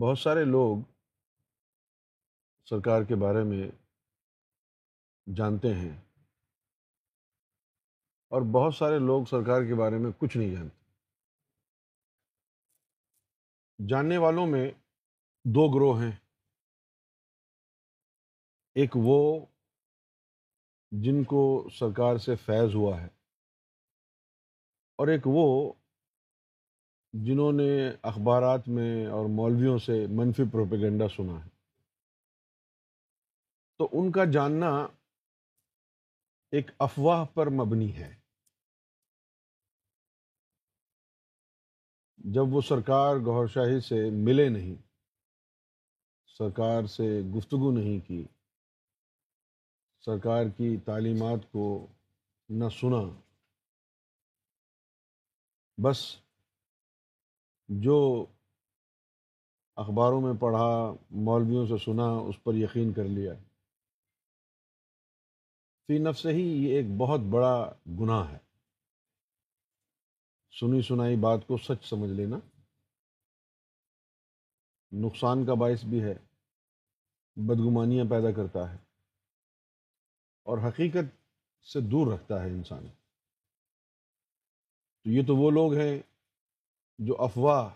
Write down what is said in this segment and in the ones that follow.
بہت سارے لوگ سرکار کے بارے میں جانتے ہیں اور بہت سارے لوگ سرکار کے بارے میں کچھ نہیں جانتے۔ جاننے والوں میں دو گروہ ہیں۔ ایک وہ جن کو سرکار سے فیض ہوا ہے اور ایک وہ جنہوں نے اخبارات میں اور مولویوں سے منفی پروپیگنڈا سنا ہے۔ تو ان کا جاننا ایک افواہ پر مبنی ہے۔ جب وہ سرکار گور شاہی سے ملے نہیں، سرکار سے گفتگو نہیں کی، سرکار کی تعلیمات کو نہ سنا، بس جو اخباروں میں پڑھا، مولویوں سے سنا، اس پر یقین کر لیا۔ فی نف سے ہی یہ ایک بہت بڑا گناہ ہے۔ سنی سنائی بات کو سچ سمجھ لینا۔ نقصان کا باعث بھی ہے، بدگمانیاں پیدا کرتا ہے اور حقیقت سے دور رکھتا ہے انسان۔ تو یہ تو وہ لوگ ہیں جو افواہ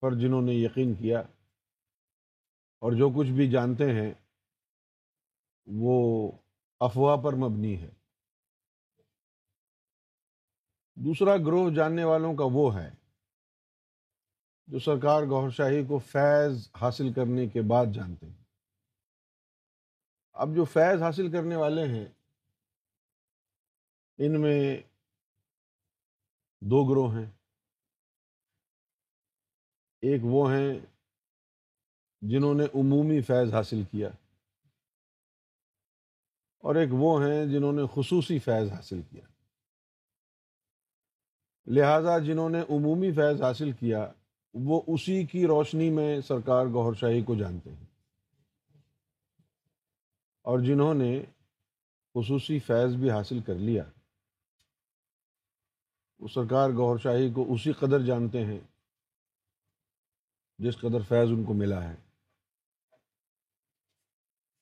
پر جنہوں نے یقین کیا اور جو کچھ بھی جانتے ہیں، وہ افواہ پر مبنی ہے۔ دوسرا گروہ جاننے والوں کا وہ ہے جو سرکار گور شاہی کو فیض حاصل کرنے کے بعد جانتے ہیں۔ اب جو فیض حاصل کرنے والے ہیں، ان میں دو گروہ ہیں۔ ایک وہ ہیں جنہوں نے عمومی فیض حاصل کیا اور ایک وہ ہیں جنہوں نے خصوصی فیض حاصل کیا۔ لہذا جنہوں نے عمومی فیض حاصل کیا، وہ اسی کی روشنی میں سرکار گور شاہی کو جانتے ہیں۔ اور جنہوں نے خصوصی فیض بھی حاصل کر لیا۔ سرکار گور شاہی کو اسی قدر جانتے ہیں جس قدر فیض ان کو ملا ہے۔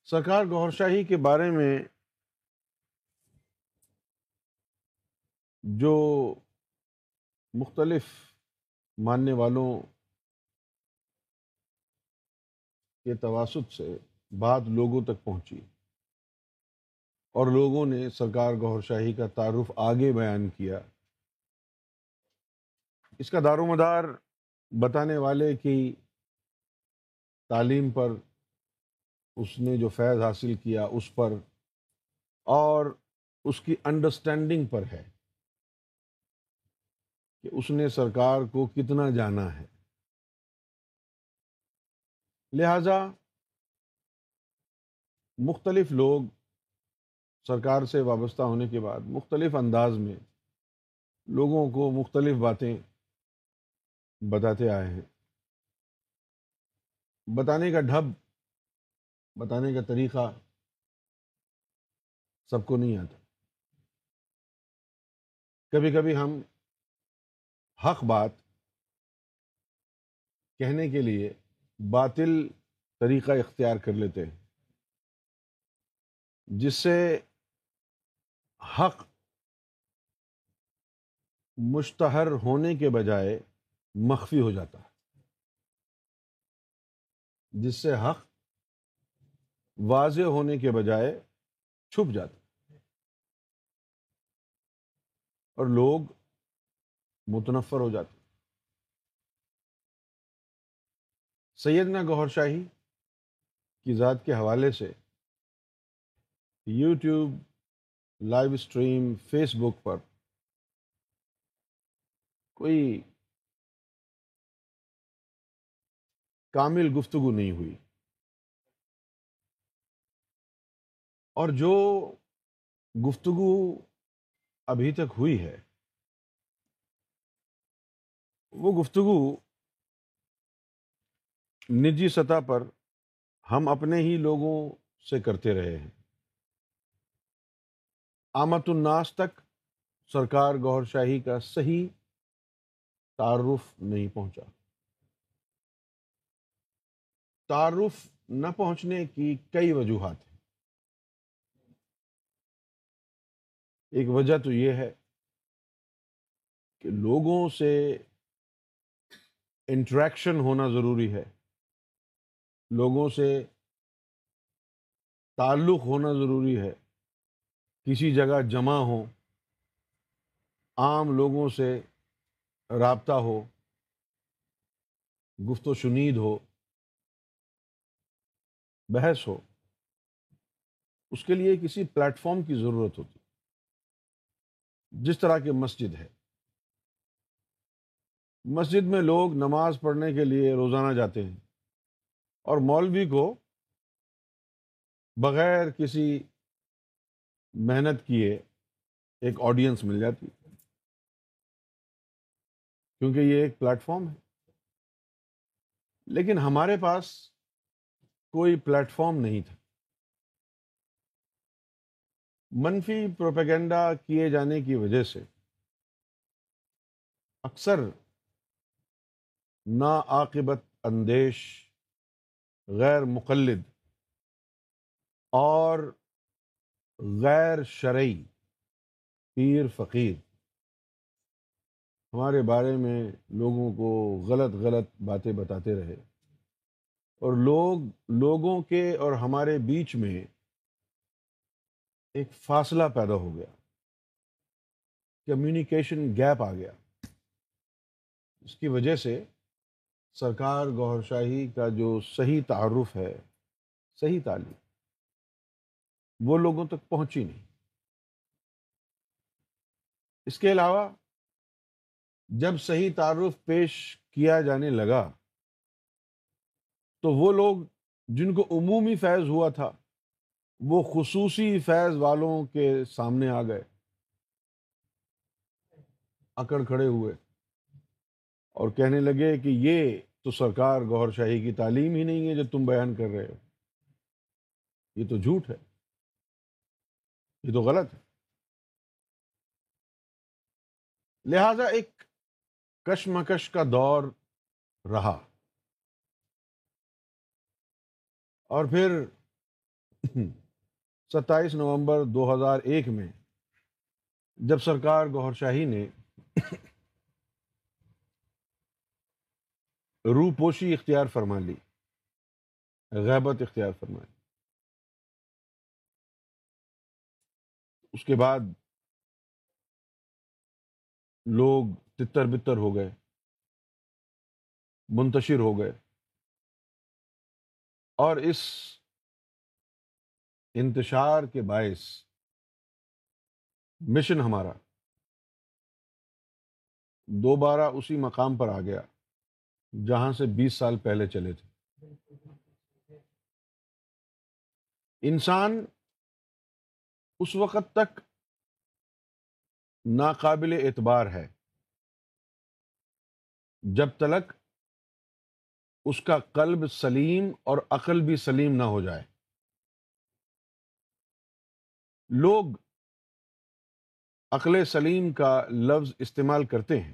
سرکار گور شاہی کے بارے میں جو مختلف ماننے والوں کے تواسط سے بات لوگوں تک پہنچی اور لوگوں نے سرکار گور شاہی کا تعارف آگے بیان کیا۔ اس کا دار و مدار بتانے والے کی تعلیم پر اس نے جو فیض حاصل کیا اس پر اور اس کی انڈرسٹینڈنگ پر ہے کہ اس نے سرکار کو کتنا جانا ہے۔ لہذا مختلف لوگ سرکار سے وابستہ ہونے کے بعد مختلف انداز میں لوگوں کو مختلف باتیں بتاتے آئے ہیں۔ بتانے کا ڈھب، بتانے کا طریقہ سب کو نہیں آتا۔ کبھی کبھی ہم حق بات کہنے کے لیے باطل طریقہ اختیار کر لیتے ہیں، جس سے حق مشتہر ہونے کے بجائے مخفی ہو جاتا ہے۔ جس سے حق واضح ہونے کے بجائے چھپ جاتا اور لوگ متنفر ہو جاتے سیدنا گہر شاہی کی ذات کے حوالے سے YouTube live stream Facebook پر کوئی کامل گفتگو نہیں ہوئی۔ اور جو گفتگو ابھی تک ہوئی ہے، وہ گفتگو نجی سطح پر ہم اپنے ہی لوگوں سے کرتے رہے ہیں۔ آمد الناس تک سرکار گور شاہی کا صحیح تعارف نہیں پہنچا۔ تعارف نہ پہنچنے کی کئی وجوہات ہیں۔ ایک وجہ تو یہ ہے کہ لوگوں سے انٹریکشن ہونا ضروری ہے۔ لوگوں سے تعلق ہونا ضروری ہے۔ کسی جگہ جمع ہو عام لوگوں سے رابطہ ہو گفت و شنید ہو بحث ہو، اس کے لیے کسی پلیٹ فارم کی ضرورت ہوتی۔ جس طرح کی مسجد ہے۔ مسجد میں لوگ نماز پڑھنے کے لیے روزانہ جاتے ہیں۔ اور مولوی کو بغیر کسی محنت کیے ایک آڈینس مل جاتی۔ کیونکہ یہ ایک پلیٹ فارم ہے۔ لیکن ہمارے پاس کوئی پلیٹ فارم نہیں تھا۔ منفی پروپیگنڈا کیے جانے کی وجہ سے اکثر نا عاقبت اندیش، غیر مقلد اور غیر شرعی پیر فقیر۔ ہمارے بارے میں لوگوں کو غلط غلط باتیں بتاتے رہے۔ اور لوگ، لوگوں کے اور ہمارے بیچ میں ایک فاصلہ پیدا ہو گیا۔ کمیونیکیشن گیپ آ گیا۔ اس کی وجہ سے سرکار گور شاہی کا جو صحیح تعارف ہے، صحیح تعلیم، وہ لوگوں تک پہنچی نہیں۔ اس کے علاوہ جب صحیح تعارف پیش کیا جانے لگا تو وہ لوگ جن کو عمومی فیض ہوا تھا، وہ خصوصی فیض والوں کے سامنے آ گئے۔ اکڑ کھڑے ہوئے۔ اور کہنے لگے کہ یہ تو سرکار گور شاہی کی تعلیم ہی نہیں ہے جو تم بیان کر رہے ہو۔ یہ تو جھوٹ ہے۔ یہ تو غلط ہے۔ لہذا ایک کشمکش کا دور رہا۔ اور پھر ستائیس نومبر دو ہزار ایک میں جب سرکار گوھر شاہی نے روپوشی اختیار فرما لی، غیبت اختیار فرما لی۔ اس کے بعد لوگ تتر بتر ہو گئے، منتشر ہو گئے۔ اور اس انتشار کے باعث مشن ہمارا دوبارہ اسی مقام پر آ گیا جہاں سے بیس سال پہلے چلے تھے۔ انسان اس وقت تک ناقابل اعتبار ہے جب تلک اس کا قلب سلیم اور عقل بھی سلیم نہ ہو جائے۔ لوگ عقل سلیم کا لفظ استعمال کرتے ہیں،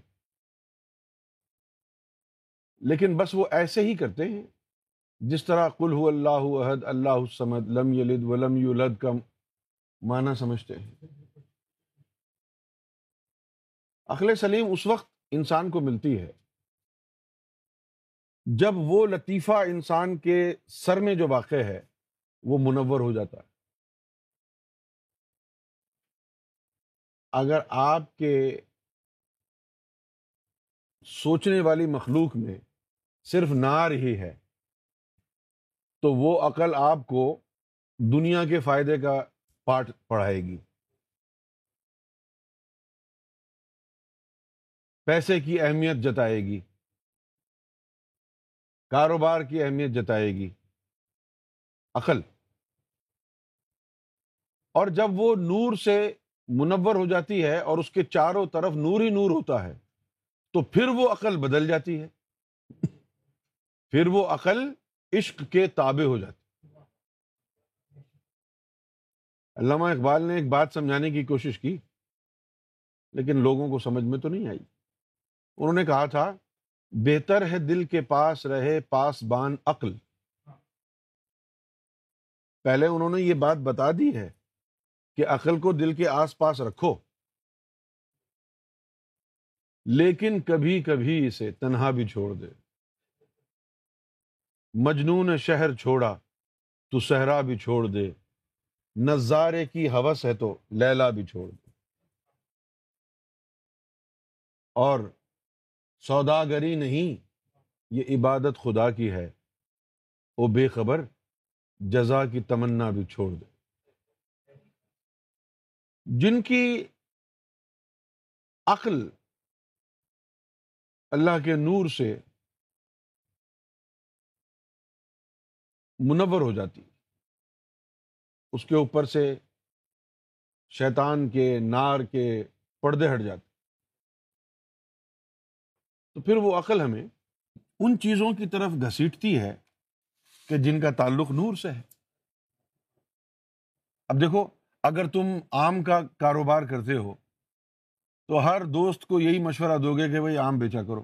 لیکن بس وہ ایسے ہی کرتے ہیں جس طرح کل اللہ عہد اللہ سمد لم یلد ولم یولد کا معنی سمجھتے ہیں۔ عقل سلیم اس وقت انسان کو ملتی ہے جب وہ لطیفہ انسان کے سر میں جو واقع ہے، وہ منور ہو جاتا ہے۔ اگر آپ کے سوچنے والی مخلوق میں صرف نار ہی ہے، تو وہ عقل آپ کو دنیا کے فائدے کا پارٹ پڑھائے گی۔ پیسے کی اہمیت جتائے گی۔ کاروبار کی اہمیت جتائے گی۔ عقل۔ اور جب وہ نور سے منور ہو جاتی ہے اور اس کے چاروں طرف نور ہی نور ہوتا ہے، تو پھر وہ عقل بدل جاتی ہے۔ پھر وہ عقل عشق کے تابع ہو جاتی علامہ اقبال نے ایک بات سمجھانے کی کوشش کی، لیکن لوگوں کو سمجھ میں تو نہیں آئی۔ انہوں نے کہا تھا بہتر ہے دل کے پاس رہے، پاس بان عقل۔ پہلے انہوں نے یہ بات بتا دی ہے کہ عقل کو دل کے آس پاس رکھو۔ لیکن کبھی کبھی اسے تنہا بھی چھوڑ دے۔ مجنون شہر چھوڑا، تو صحرا بھی چھوڑ دے۔ نظارے کی حوث ہے تو لیلا بھی چھوڑ دے۔ اور سوداگری نہیں، یہ عبادت خدا کی ہے۔ وہ بے خبر، جزا کی تمنا بھی چھوڑ دے۔ جن کی عقل اللہ کے نور سے منور ہو جاتی، اس کے اوپر سے شیطان کے نار کے پردے ہٹ جاتے۔ تو پھر وہ عقل ہمیں ان چیزوں کی طرف گھسیٹتی ہے کہ جن کا تعلق نور سے ہے۔ اب دیکھو، اگر تم آم کا کاروبار کرتے ہو، تو ہر دوست کو یہی مشورہ دو گے کہ بھائی آم بیچا کرو۔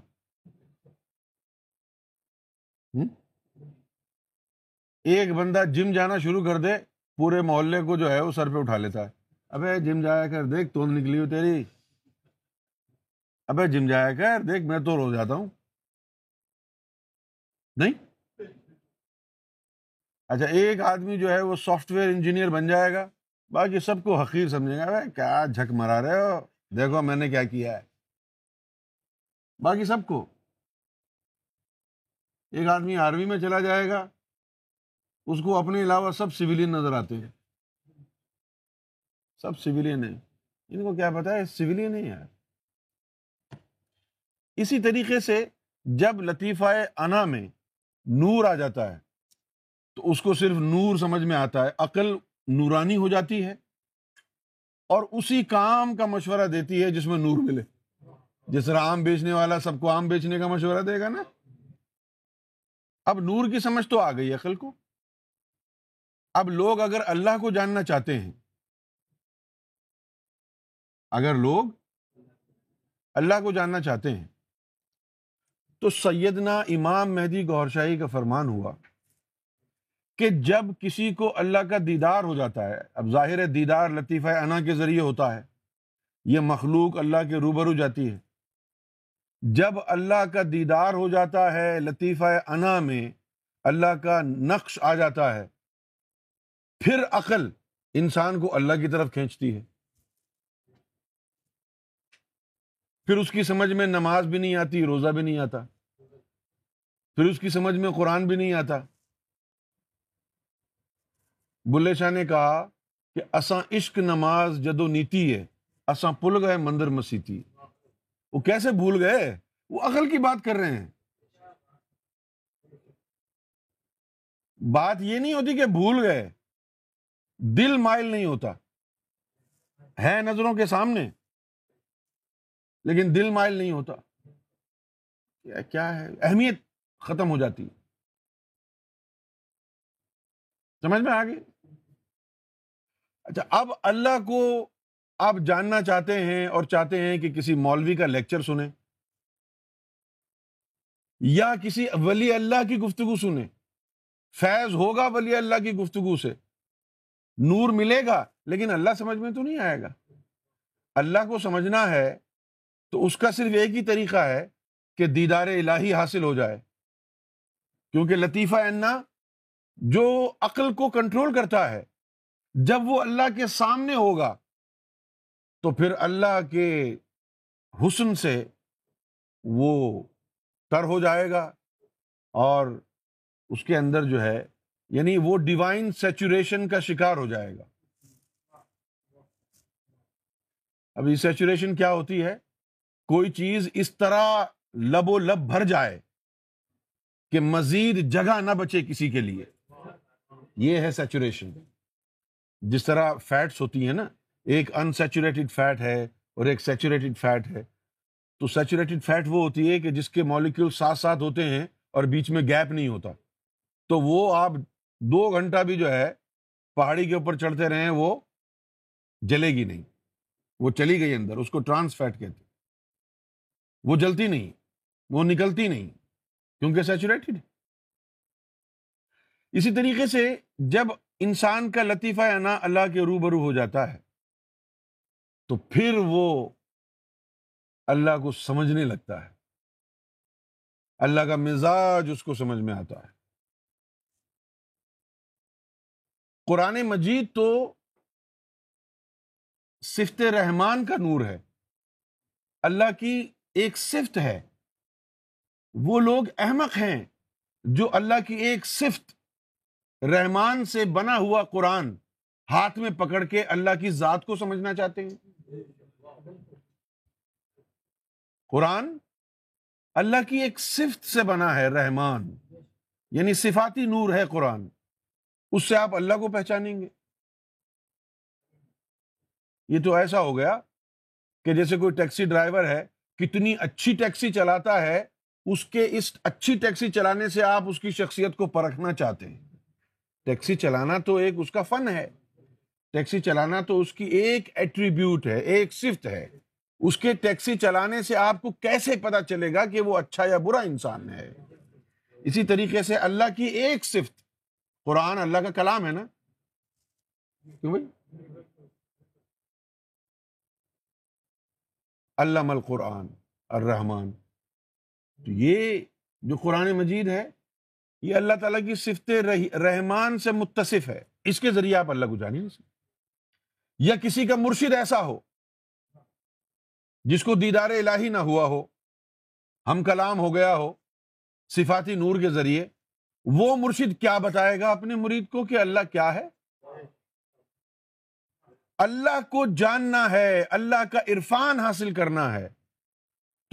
ایک بندہ جم جانا شروع کر دے، پورے محلے کو جو ہے وہ سر پہ اٹھا لیتا ہے۔ ابے جم جایا کر دیکھ تو نکلی ہو تیری۔ ابے جم جایا کر، دیکھ میں تو رو جاتا ہوں۔ نہیں؟ اچھا ایک آدمی جو ہے وہ سافٹ ویئر انجینئر بن جائے گا۔ باقی سب کو حقیر سمجھے گا کیا جھک مرا رہے ہو؟ دیکھو میں نے کیا کیا ہے۔ باقی سب کو۔ ایک آدمی آرمی میں چلا جائے گا۔ اس کو اپنے علاوہ سب سویلین نظر آتے ہیں۔ سب سویلین ہیں۔ ان کو کیا پتا ہے؟ سویلین ہی ہے اسی طریقے سے جب لطیفہ انا میں نور آ جاتا ہے، تو اس کو صرف نور سمجھ میں آتا ہے، عقل نورانی ہو جاتی ہے اور اسی کام کا مشورہ دیتی ہے جس میں نور ملے۔ جس طرح آم بیچنے والا سب کو آم بیچنے کا مشورہ دے گا نا۔ اب نور کی سمجھ تو آ گئی عقل کو۔ اب لوگ اگر اللہ کو جاننا چاہتے ہیں، اگر لوگ اللہ کو جاننا چاہتے ہیں تو سیدنا امام مہدی گور شاہی کا فرمان ہوا کہ جب کسی کو اللہ کا دیدار ہو جاتا ہے، اب ظاہر دیدار لطیفہ انا کے ذریعے ہوتا ہے، یہ مخلوق اللہ کے روبرو جاتی ہے۔ جب اللہ کا دیدار ہو جاتا ہے لطیفہ انا میں، اللہ کا نقش آ جاتا ہے، پھر عقل انسان کو اللہ کی طرف کھینچتی ہے۔ پھر اس کی سمجھ میں نماز بھی نہیں آتی، روزہ بھی نہیں آتا۔ پھر اس کی سمجھ میں قرآن بھی نہیں آتا۔ بلے شاہ نے کہا کہ اساں عشق نماز جدو نیتی ہے، اساں پل گئے مندر مسیتی وہ کیسے بھول گئے؟ وہ عقل کی بات کر رہے ہیں۔ بات یہ نہیں ہوتی کہ بھول گئے، دل مائل نہیں ہوتا۔ ہے نظروں کے سامنے، لیکن دل مائل نہیں ہوتا۔ کیا ہے؟ اہمیت۔ ختم ہو جاتی سمجھ میں آ گئی؟ اچھا اب اللہ کو آپ جاننا چاہتے ہیں اور چاہتے ہیں کہ کسی مولوی کا لیکچر سنیں یا کسی ولی اللہ کی گفتگو سنیں۔ فیض ہوگا ولی اللہ کی گفتگو سے۔ نور ملے گا، لیکن اللہ سمجھ میں تو نہیں آئے گا۔ اللہ کو سمجھنا ہے تو اس کا صرف ایک ہی طریقہ ہے کہ دیدار الہی حاصل ہو جائے۔ کیونکہ لطیفہ انا جو عقل کو کنٹرول کرتا ہے، جب وہ اللہ کے سامنے ہوگا، تو پھر اللہ کے حسن سے وہ تر ہو جائے گا اور اس کے اندر جو ہے یعنی وہ ڈیوائن سیچوریشن کا شکار ہو جائے گا۔ ابھی سیچوریشن کیا ہوتی ہے؟ کوئی چیز اس طرح لب و لب بھر جائے۔ کہ مزید جگہ نہ بچے کسی کے لیے۔ یہ ہے سیچوریشن۔ جس طرح فیٹس ہوتی ہیں نا، ایک انسیچوریٹڈ فیٹ ہے اور ایک سیچوریٹڈ فیٹ ہے۔ تو سیچوریٹڈ فیٹ وہ ہوتی ہے کہ جس کے مالیکول ساتھ ساتھ ہوتے ہیں اور بیچ میں گیپ نہیں ہوتا۔ تو وہ آپ دو گھنٹہ بھی جو ہے پہاڑی کے اوپر چڑھتے رہے وہ جلے گی نہیں۔ وہ چلی گئی اندر، اس کو ٹرانس فیٹ کہتے وہ جلتی نہیں، وہ نکلتی نہیں۔ کیونکہ سیچوریٹڈ اسی طریقے سے جب انسان کا لطیفہ انا اللہ کے روبرو ہو جاتا ہے، تو پھر وہ اللہ کو سمجھنے لگتا ہے۔ اللہ کا مزاج اس کو سمجھ میں آتا ہے۔ قرآن مجید تو صفت رحمان کا نور ہے۔ اللہ کی ایک صفت ہے۔ وہ لوگ احمق ہیں جو اللہ کی ایک صفت، رحمان سے بنا ہوا قرآن ہاتھ میں پکڑ کے اللہ کی ذات کو سمجھنا چاہتے ہیں۔ قرآن اللہ کی ایک صفت سے بنا ہے، رحمان یعنی صفاتی نور ہے قرآن۔ اس سے آپ اللہ کو پہچانیں گے۔ یہ تو ایسا ہو گیا کہ جیسے کوئی ٹیکسی ڈرائیور ہے، کتنی اچھی ٹیکسی چلاتا ہے اس کے اس اچھی ٹیکسی چلانے سے آپ اس کی شخصیت کو پرکھنا چاہتے ہیں۔ ٹیکسی چلانا تو ایک اس کا فن ہے۔ ٹیکسی چلانا تو اس کی ایک ایٹریبیوٹ ہے، ایک صفت ہے۔ اس کے ٹیکسی چلانے سے آپ کو کیسے پتا چلے گا کہ وہ اچھا یا برا انسان ہے؟ اسی طریقے سے اللہ کی ایک صفت، قرآن اللہ کا کلام ہے نا۔ کیوں بھائی؟ علم القرآن، الرحمن۔ تو یہ جو قرآن مجید ہے، یہ اللہ تعالیٰ کی صفت رحمان سے متصف ہے۔ اس کے ذریعے آپ اللہ کو جانی نہیں سکتے یا کسی کا مرشد ایسا ہو، جس کو دیدار الہی نہ ہوا ہو، ہم کلام ہو گیا ہو، صفاتی نور کے ذریعے، وہ مرشد کیا بتائے گا اپنے مرید کو کہ اللہ کیا ہے؟ اللہ کو جاننا ہے، اللہ کا عرفان حاصل کرنا ہے۔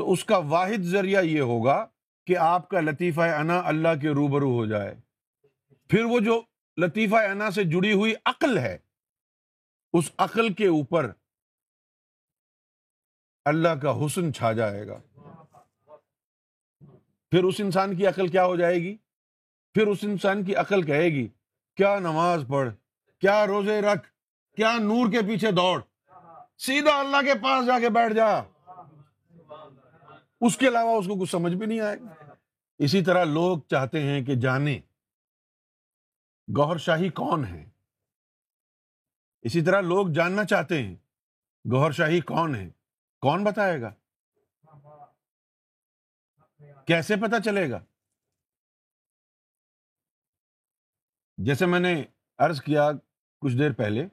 تو اس کا واحد ذریعہ یہ ہوگا کہ آپ کا لطیفہ انا اللہ کے روبرو ہو جائے۔ پھر وہ جو لطیفہ انا سے جڑی ہوئی عقل ہے، اس عقل کے اوپر اللہ کا حسن چھا جائے گا۔ پھر اس انسان کی عقل کیا ہو جائے گی؟ پھر اس انسان کی عقل کہے گی، کیا نماز پڑھ، کیا روزے رکھ، کیا نور کے پیچھے دوڑ، سیدھا اللہ کے پاس جا کے بیٹھ جا۔ اس کے علاوہ اس کو کچھ سمجھ بھی نہیں آئے گا۔ اسی طرح لوگ چاہتے ہیں کہ جانے گوہر شاہی کون ہے اسی طرح لوگ جاننا چاہتے ہیں گوہر شاہی کون ہے کون بتائے گا؟ کیسے پتا چلے گا؟ جیسے میں نے عرض کیا کچھ دیر پہلے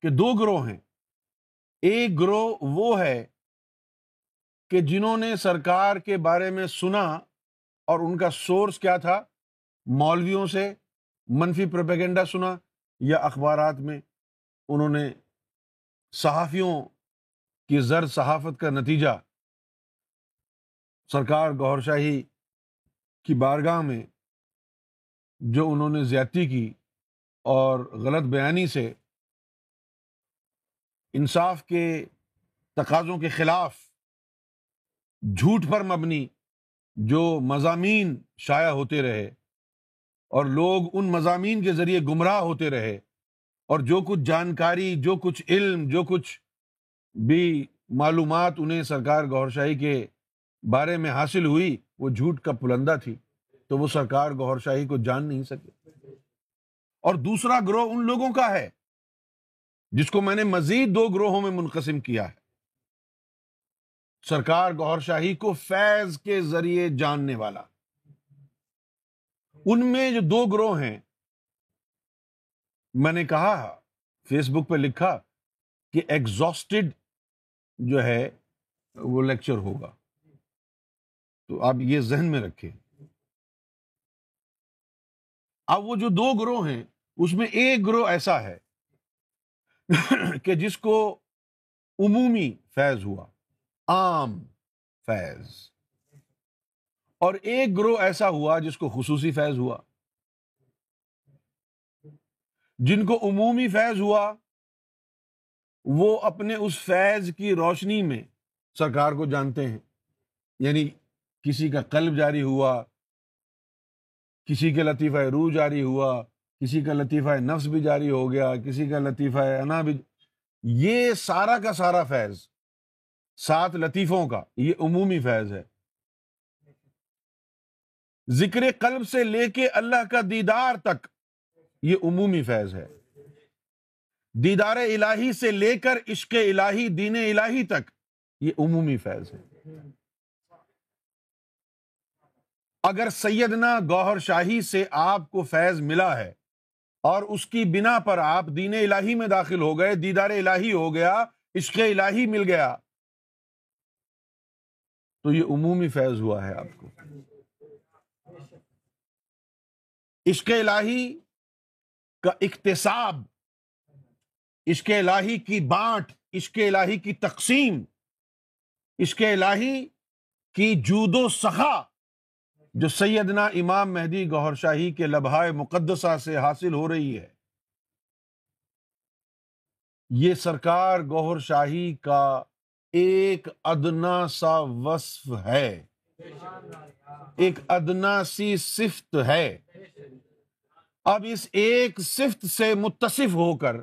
کہ دو گروہ ہیں۔ ایک گروہ وہ ہے کہ جنہوں نے سرکار کے بارے میں سنا اور ان کا سورس کیا تھا، مولویوں سے منفی پروپیگنڈا سنا یا اخبارات میں انہوں نے صحافیوں کی زر صحافت کا نتیجہ سرکار گور شاہی کی بارگاہ میں جو انہوں نے زیادتی کی اور غلط بیانی سے انصاف کے تقاضوں کے خلاف جھوٹ پر مبنی جو مضامین شائع ہوتے رہے اور لوگ ان مضامین کے ذریعے گمراہ ہوتے رہے اور جو کچھ جانکاری، جو کچھ علم، جو کچھ بھی معلومات انہیں سرکار گور شاہی کے بارے میں حاصل ہوئی، وہ جھوٹ کا پلندہ تھی تو وہ سرکار گور شاہی کو جان نہیں سکے۔ اور دوسرا گروہ ان لوگوں کا ہے جس کو میں نے مزید دو گروہوں میں منقسم کیا ہے۔ سرکار گور شاہی کو فیض کے ذریعے جاننے والا۔ ان میں جو دو گروہ ہیں، میں نے کہا، فیس بک پہ لکھا کہ ایگزاسٹڈ جو ہے، وہ لیکچر ہوگا۔ تو آپ یہ ذہن میں رکھیں۔ اب وہ جو دو گروہ ہیں، اس میں ایک گروہ ایسا ہے کہ جس کو عمومی فیض ہوا۔ عام فیض۔ اور ایک گروہ ایسا ہوا جس کو خصوصی فیض ہوا۔ جن کو عمومی فیض ہوا، وہ اپنے اس فیض کی روشنی میں سرکار کو جانتے ہیں۔ یعنی کسی کا قلب جاری ہوا، کسی کے لطیفہ روح جاری ہوا، کسی کا لطیفہ نفس بھی جاری ہو گیا، کسی کا لطیفہ انا بھی۔ یہ سارا کا سارا فیض سات لطیفوں کا، یہ عمومی فیض ہے۔ ذکر قلب سے لے کے اللہ کا دیدار تک، یہ عمومی فیض ہے۔ دیدار الہی سے لے کر عشق الہی، دین الہی تک، یہ عمومی فیض ہے۔ اگر سیدنا گوہر شاہی سے آپ کو فیض ملا ہے اور اس کی بنا پر آپ دین الہی میں داخل ہو گئے، دیدار الہی ہو گیا، عشق الہی مل گیا تو یہ عمومی فیض ہوا ہے آپ کو۔ عشق الہی کا اقتصاب، عشق الہی کی بانٹ، عشق الہی کی تقسیم، عشق الہی کی جود و سخا، جو سیدنا امام مہدی گوہر شاہی کے لبہائے مقدسہ سے حاصل ہو رہی ہے۔ یہ سرکار گوہر شاہی کا ایک ادنا سا وصف ہے۔ ایک ادنا سی صفت ہے۔ اب اس ایک صفت سے متصف ہو کر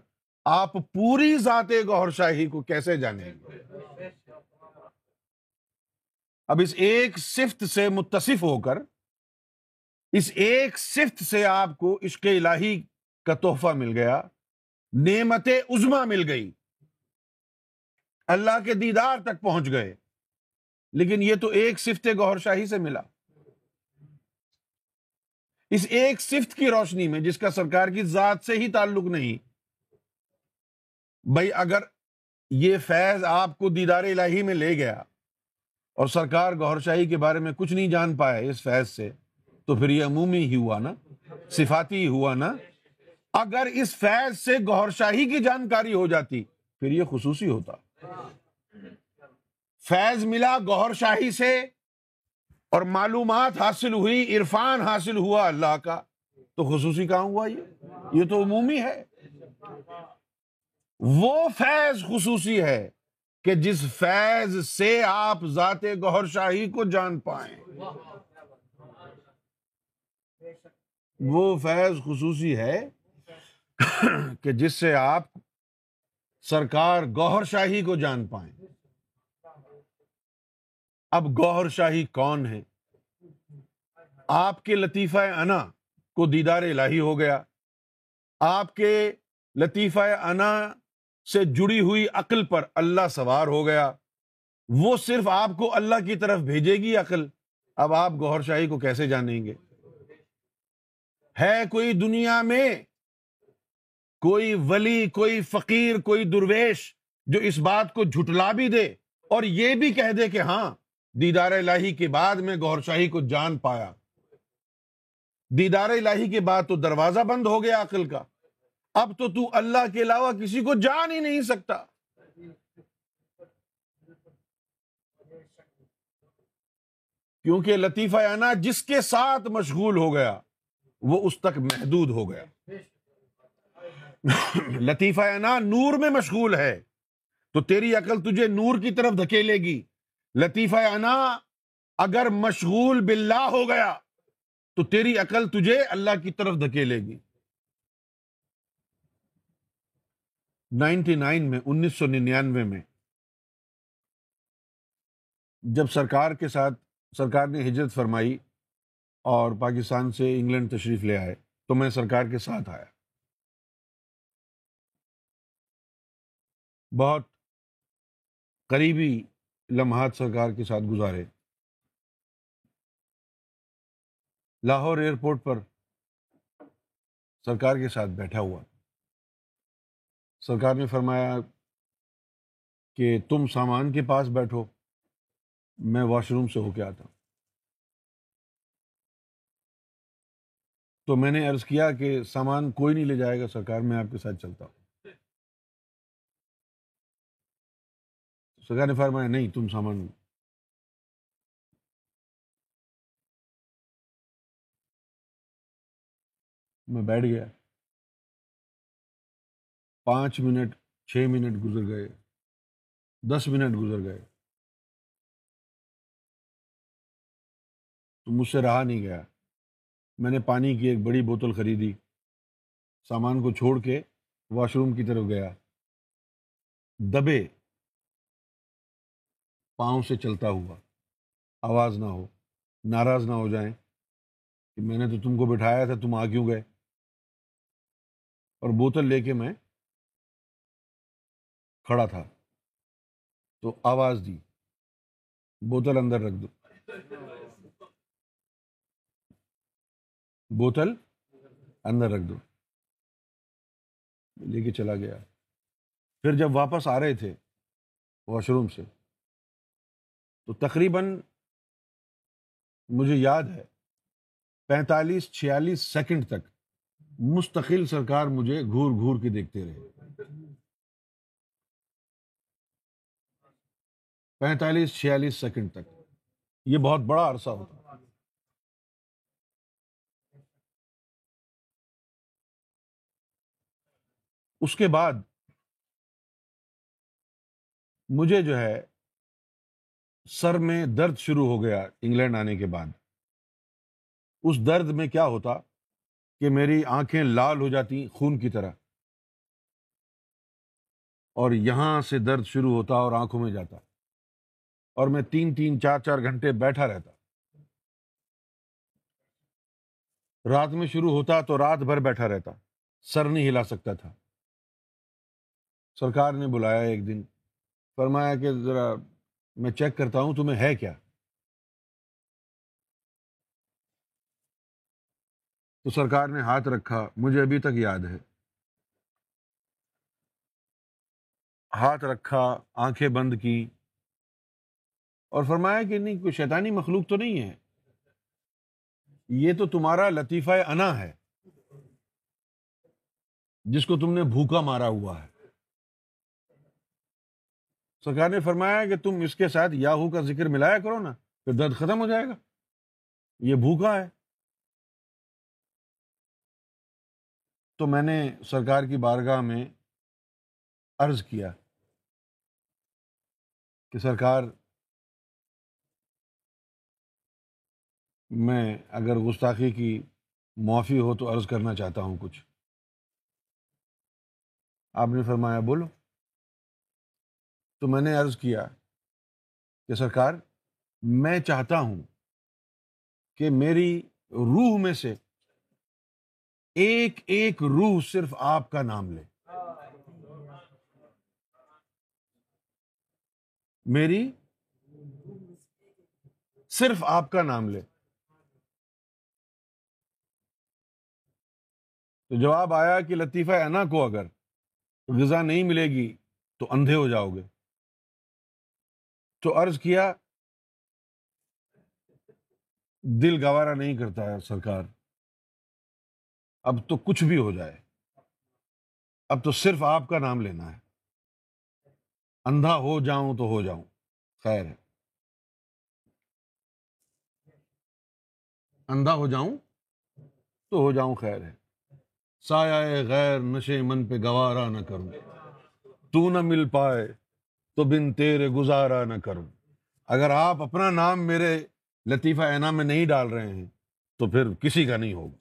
آپ پوری ذات گوہر شاہی کو کیسے جانیں گے؟ اب اس ایک صفت سے متصف ہو کر اس ایک صفت سے آپ کو عشق الہی کا تحفہ مل گیا، نعمت عزما مل گئی۔ اللہ کے دیدار تک پہنچ گئے۔ لیکن یہ تو ایک صفت گوہر شاہی سے ملا۔ اس ایک صفت کی روشنی میں جس کا سرکار کی ذات سے ہی تعلق نہیں۔ بھائی اگر یہ فیض آپ کو دیدار الہی میں لے گیا اور سرکار گوھر شاہی کے بارے میں کچھ نہیں جان پائے اس فیض سے، تو پھر یہ عمومی ہی ہوا نا؟ صفاتی ہی ہوا نا؟ اگر اس فیض سے گوھر شاہی کی جانکاری ہو جاتی، پھر یہ خصوصی ہوتا۔ فیض ملا گوھر شاہی سے اور معلومات حاصل ہوئی، عرفان حاصل ہوا اللہ کا۔ تو خصوصی کہاں ہوا یہ؟ یہ تو عمومی ہے۔ وہ فیض خصوصی ہے کہ جس فیض سے آپ ذات گوہر شاہی کو جان پائیں۔ وہ فیض خصوصی ہے کہ جس سے آپ سرکار گوہر شاہی کو جان پائیں۔ اب گوہر شاہی کون ہے آپ کے لطیفہ انا کو دیدار الہی ہو گیا۔ آپ کے لطیفہ انا سے جڑی ہوئی عقل پر اللہ سوار ہو گیا۔ وہ صرف آپ کو اللہ کی طرف بھیجے گی عقل۔ اب آپ گوہر شاہی کو کیسے جانیں گے؟ ہے کوئی دنیا میں کوئی ولی، کوئی فقیر، کوئی درویش جو اس بات کو جھٹلا بھی دے اور یہ بھی کہہ دے کہ ہاں دیدار الہی کے بعد میں گوہر شاہی کو جان پایا۔ دیدار الہی کے بعد تو دروازہ بند ہو گیا عقل کا۔ اب تو تو اللہ کے علاوہ کسی کو جان ہی نہیں سکتا۔ کیونکہ لطیفہ انا جس کے ساتھ مشغول ہو گیا، وہ اس تک محدود ہو گیا۔ لطیفہ انا، نور میں مشغول ہے۔ تو تیری عقل تجھے نور کی طرف دھکیلے گی۔ لطیفہ انا، اگر مشغول باللہ ہو گیا، تو تیری عقل تجھے اللہ کی طرف دھکیلے گی۔ نائنٹی نائن میں، انیس سو ننانوے میں، جب سرکار کے ساتھ، سرکار نے ہجرت فرمائی اور پاکستان سے انگلینڈ تشریف لے آئے، تو میں سرکار کے ساتھ آیا۔ بہت قریبی لمحات سرکار کے ساتھ گزارے۔ لاہور ایئرپورٹ پر سرکار کے ساتھ بیٹھا ہوا۔ سرکار نے فرمایا کہ تم سامان کے پاس بیٹھو، میں واش روم سے ہو کے آتا ہوں۔ تو میں نے عرض کیا کہ سامان کوئی نہیں لے جائے گا، سرکار، میں آپ کے ساتھ چلتا ہوں۔ سرکار نے فرمایا نہیں تم سامان میں بیٹھ گیا۔ پانچ منٹ، چھ منٹ گزر گئے۔ دس منٹ گزر گئے۔ تو مجھ سے رہا نہیں گیا۔ میں نے پانی کی ایک بڑی بوتل خریدی۔ سامان کو چھوڑ کے واش روم کی طرف گیا۔ دبے۔ پاؤں سے چلتا ہوا۔ آواز نہ ہو، ناراض نہ ہو جائیں کہ میں نے تو تم کو بٹھایا تھا، تم آ کیوں گئے؟ اور بوتل لے کے میں کھڑا تھا۔ تو آواز دی، بوتل اندر رکھ دو۔ بوتل اندر رکھ دو۔ لے کے چلا گیا۔ پھر جب واپس آ رہے تھے، واش روم سے تو تقریباً مجھے یاد ہے، پینتالیس چھیالیس سیکنڈ تک مستقل سرکار مجھے گھور گھور کے دیکھتے رہے۔ پینتالیس چھیالیس سیکنڈ تک۔ یہ بہت بڑا عرصہ ہوتا۔ اس کے بعد مجھے جو ہے سر میں درد شروع ہو گیا انگلینڈ آنے کے بعد۔ اس درد میں کیا ہوتا کہ میری آنکھیں لال ہو جاتی خون کی طرح۔ اور یہاں سے درد شروع ہوتا اور آنکھوں میں جاتا۔ اور میں تین تین چار چار گھنٹے بیٹھا رہتا۔ رات میں شروع ہوتا تو رات بھر بیٹھا رہتا۔ سر نہیں ہلا سکتا تھا۔ سرکار نے بلایا ایک دن۔ فرمایا کہ ذرا میں چیک کرتا ہوں تمہیں ہے کیا۔ تو سرکار نے ہاتھ رکھا، مجھے ابھی تک یاد ہے۔ ہاتھ رکھا، آنکھیں بند کی اور فرمایا کہ نہیں، کوئی شیطانی مخلوق تو نہیں ہے۔ یہ تو تمہارا لطیفہ انا ہے، جس کو تم نے بھوکا مارا ہوا ہے۔ سرکار نے فرمایا کہ تم اس کے ساتھ یاہو کا ذکر ملایا کرو نا، پھر درد ختم ہو جائے گا۔ یہ بھوکا ہے۔ تو میں نے سرکار کی بارگاہ میں عرض کیا کہ سرکار، میں اگر گستاخی کی معافی ہو تو عرض کرنا چاہتا ہوں کچھ۔ آپ نے فرمایا، بولو۔ تو میں نے عرض کیا کہ سرکار، میں چاہتا ہوں کہ میری روح میں سے ایک ایک روح صرف آپ کا نام لے۔ میری صرف آپ کا نام لے۔ تو جواب آیا کہ لطیفہ انا کو اگر غذا نہیں ملے گی تو اندھے ہو جاؤ گے۔ تو عرض کیا، دل گوارا نہیں کرتا ہے سرکار۔ اب تو کچھ بھی ہو جائے۔ اب تو صرف آپ کا نام لینا ہے۔ اندھا ہو جاؤں تو ہو جاؤں۔ خیر ہے۔ اندھا ہو جاؤں تو ہو جاؤں، خیر ہے۔ سایہ غیر نشے من پہ گوارا نہ کروں۔ تو نہ مل پائے۔ تو بن تیرے گزارا نہ کروں۔ اگر آپ اپنا نام میرے لطیفہ اینا میں نہیں ڈال رہے ہیں، تو پھر کسی کا نہیں ہوگا۔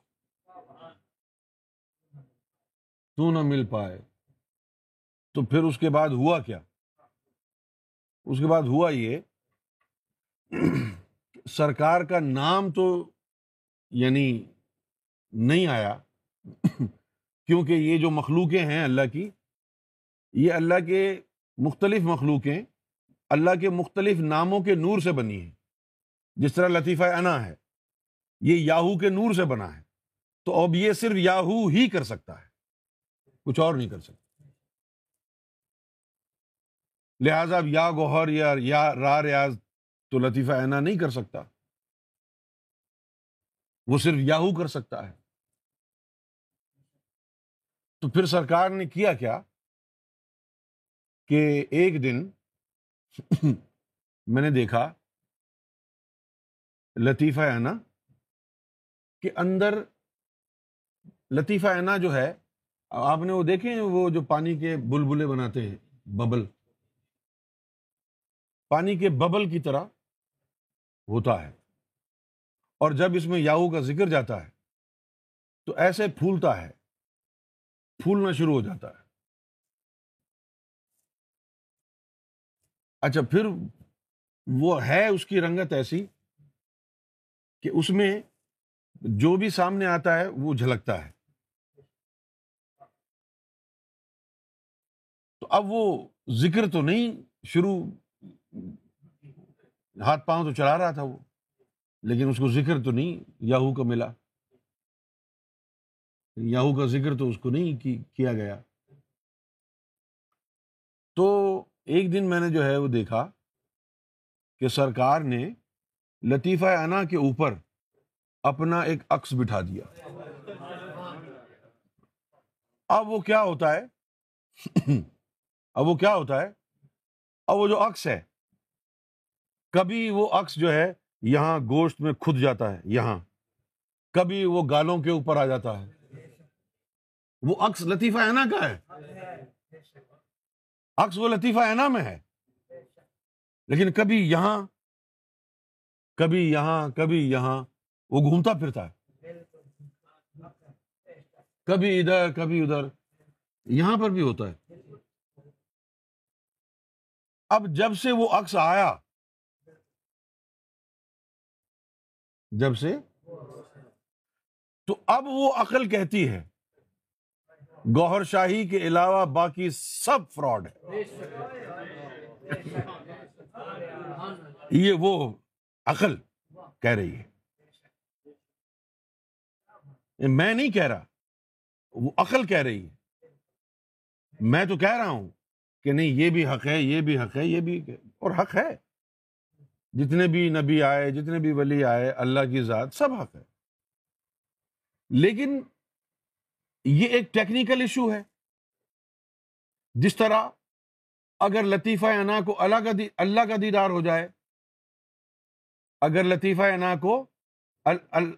تو نہ مل پائے۔ تو پھر اس کے بعد ہوا کیا؟ اس کے بعد ہوا یہ سرکار کا نام تو یعنی نہیں آیا، کیونکہ یہ جو مخلوقیں ہیں اللہ کی، یہ اللہ کے مختلف مخلوقیں اللہ کے مختلف ناموں کے نور سے بنی ہیں۔ جس طرح لطیفہ انا ہے، یہ یاہو کے نور سے بنا ہے۔ تو اب یہ صرف یاہو ہی کر سکتا ہے، کچھ اور نہیں کر سکتے لہذا اب یا گوہر یا یا را ریاض تو لطیفہ اینا نہیں کر سکتا۔ وہ صرف یاہو کر سکتا ہے۔ تو پھر سرکار نے کیا کیا؟ کہ ایک دن میں نے دیکھا لطیفہ اینا کہ اندر لطیفہ اینا جو ہے، آپ نے وہ دیکھے وہ جو پانی کے بلبلے بناتے ہیں، ببل؟ پانی کے ببل کی طرح ہوتا ہے اور جب اس میں یاہو کا ذکر جاتا ہے تو ایسے پھولتا ہے، پھولنا شروع ہو جاتا ہے۔ اچھا پھر وہ ہے اس کی رنگت ایسی کہ اس میں جو بھی سامنے آتا ہے وہ جھلکتا ہے۔ تو اب وہ ذکر تو نہیں، شروع ہاتھ پاؤں تو چلا رہا تھا وہ، لیکن اس کو ذکر تو نہیں، یاہو کا ملا۔ یاہو کا ذکر تو اس کو نہیں کیا گیا۔ ایک دن میں نے جو ہے وہ دیکھا کہ سرکار نے لطیفہ انا کے اوپر اپنا ایک عکس بٹھا دیا۔ اب وہ کیا ہوتا ہے؟ اب وہ کیا ہوتا ہے؟ اب وہ جو عکس ہے، کبھی وہ عکس جو ہے یہاں گوشت میں کھد جاتا ہے، یہاں۔ کبھی وہ گالوں کے اوپر آ جاتا ہے۔ وہ عکس لطیفہ اینا کا ہے۔ عکس وہ لطیفہ اینا میں ہے۔ لیکن کبھی یہاں کبھی یہاں کبھی یہاں وہ گھومتا پھرتا ہے۔ کبھی ادھر کبھی ادھر۔ یہاں پر بھی ہوتا ہے۔ اب جب سے وہ عکس آیا، جب سے، تو اب وہ عقل کہتی ہے۔ گوہر شاہی کے علاوہ باقی سب فراڈ ہے یہ وہ عقل کہہ رہی ہے۔ میں نہیں کہہ رہا، وہ عقل کہہ رہی ہے۔ میں تو کہہ رہا ہوں کہ نہیں، یہ بھی حق ہے، یہ بھی حق ہے، یہ بھی اور حق ہے۔ جتنے بھی نبی آئے، جتنے بھی ولی آئے، اللہ کی ذات سب حق ہے۔ لیکن یہ ایک ٹیکنیکل ایشو ہے۔ جس طرح اگر لطیفہ انا کو اللہ کا اللہ کا دیدار ہو جائے، اگر لطیفہ انا کو ال ال،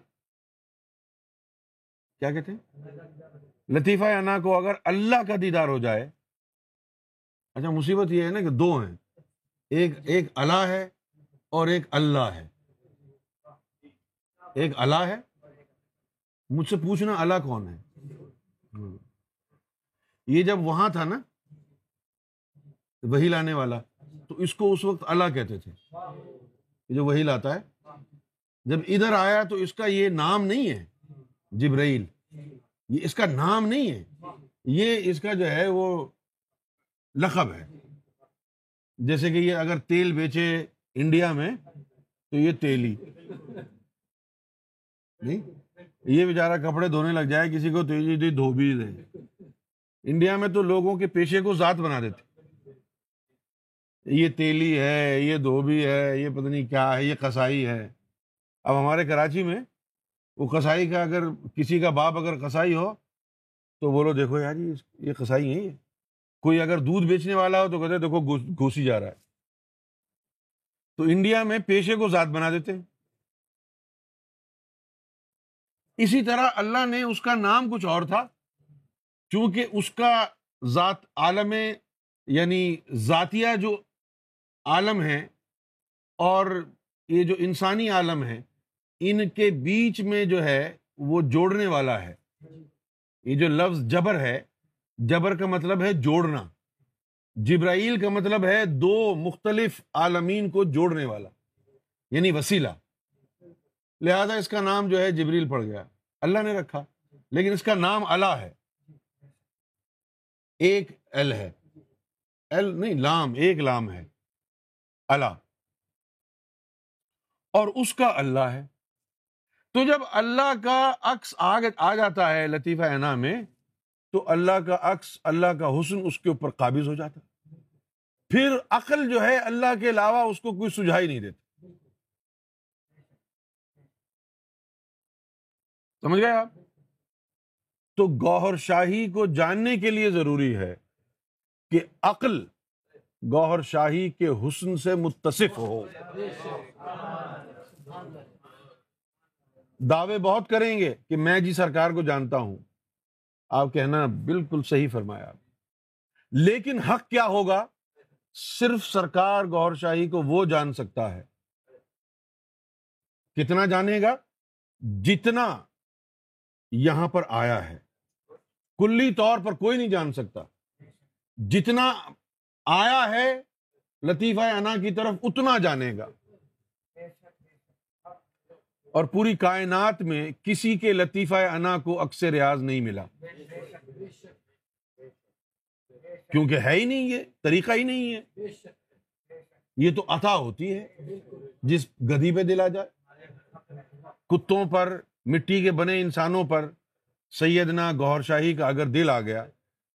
کیا کہتے ہیں؟ لطیفہ انا کو اگر اللہ کا دیدار ہو جائے اچھا مصیبت یہ ہے نا کہ دو ہیں۔ ایک ایک اللہ ہے اور ایک اللہ ہے۔ ایک اللہ ہے۔ مجھ سے پوچھنا اللہ کون ہے؟ یہ جب وہاں تھا نا، وہی لانے والا، تو اس کو اس وقت اللہ کہتے تھے جو وہی لاتا ہے۔ جب ادھر آیا تو اس کا یہ نام نہیں ہے، جبرائیل۔ یہ اس کا نام نہیں ہے۔ یہ اس کا جو ہے وہ لقب ہے۔ جیسے کہ یہ اگر تیل بیچے انڈیا میں، تو یہ تیلی۔ نہیں؟ یہ بیچارہ کپڑے دھونے لگ جائے کسی کو تو دھوبی دے۔ انڈیا میں تو لوگوں کے پیشے کو ذات بنا دیتے۔ یہ تیلی ہے، یہ دھوبی ہے، یہ پتہ نہیں کیا ہے، یہ کسائی ہے۔ اب ہمارے کراچی میں وہ کسائی کا اگر کسی کا باپ اگر کسائی ہو تو بولو دیکھو یار، یہ کسائی ہے۔ کوئی اگر دودھ بیچنے والا ہو تو کہتے دیکھو گھوسی جا رہا ہے۔ تو انڈیا میں پیشے کو ذات بنا دیتے۔ ہیں اسی طرح اللہ نے اس کا نام کچھ اور تھا، چونکہ اس کا ذات عالم یعنی ذاتیہ جو عالم ہے اور یہ جو انسانی عالم ہے ان کے بیچ میں جو ہے وہ جوڑنے والا ہے۔ یہ جو لفظ جبر ہے، جبر کا مطلب ہے جوڑنا۔ جبرائیل کا مطلب ہے دو مختلف عالمین کو جوڑنے والا یعنی وسیلہ۔ لہذا اس کا نام جو ہے جبریل پڑ گیا۔ اللہ نے رکھا، لیکن اس کا نام اللہ ہے۔ ایک ایل ہے۔ ایل نہیں، لام، ایک لام ہے۔ اللہ۔ اور اس کا اللہ ہے۔ تو جب اللہ کا عکس آ جاتا ہے لطیفہ اینا میں، تو اللہ کا عکس، اللہ کا حسن اس کے اوپر قابض ہو جاتا۔ پھر عقل جو ہے اللہ کے علاوہ اس کو کوئی سجھائی نہیں دیتا۔ سمجھ گئے آپ؟ تو گوہر شاہی کو جاننے کے لیے ضروری ہے کہ عقل گوہر شاہی کے حسن سے متصف ہو۔ دعوے بہت کریں گے کہ میں جی سرکار کو جانتا ہوں۔ آپ کہنا بالکل صحیح فرمایا لیکن حق کیا ہوگا؟ صرف سرکار گور شاہی کو وہ جان سکتا ہے۔ کتنا جانے گا؟ جتنا یہاں پر آیا ہے۔ کلی طور پر کوئی نہیں جان سکتا۔ جتنا آیا ہے، لطیفہ انا کی طرف اتنا جانے گا۔ اور پوری کائنات میں کسی کے لطیفہ انا کو اکثر ریاض نہیں ملا۔ کیونکہ ہے ہی نہیں یہ، طریقہ ہی نہیں ہے۔ یہ تو عطا ہوتی ہے، جس گدی پہ دلا جائے۔ کتوں پر مٹی کے بنے انسانوں پر سیدنا گور شاہی کا اگر دل آ گیا،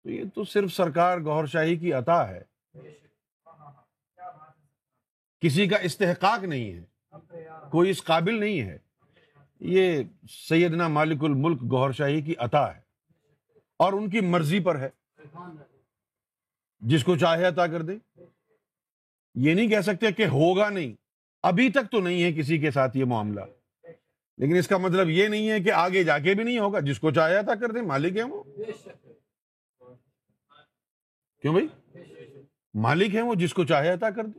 تو یہ تو صرف سرکار گور شاہی کی عطا ہے۔ کسی کا استحقاق نہیں ہے۔ کوئی اس قابل نہیں ہے۔ یہ سیدنا مالک الملک گور شاہی کی عطا ہے۔ اور ان کی مرضی پر ہے۔ جس کو چاہے عطا کر دے۔ یہ نہیں کہہ سکتے کہ ہوگا نہیں۔ ابھی تک تو نہیں ہے کسی کے ساتھ یہ معاملہ۔ لیکن اس کا مطلب یہ نہیں ہے کہ آگے جا کے بھی نہیں ہوگا۔ جس کو چاہے عطا کر دے مالک ہے وہ۔ کیوں بھائی؟ مالک ہے وہ، جس کو چاہے عطا کر دے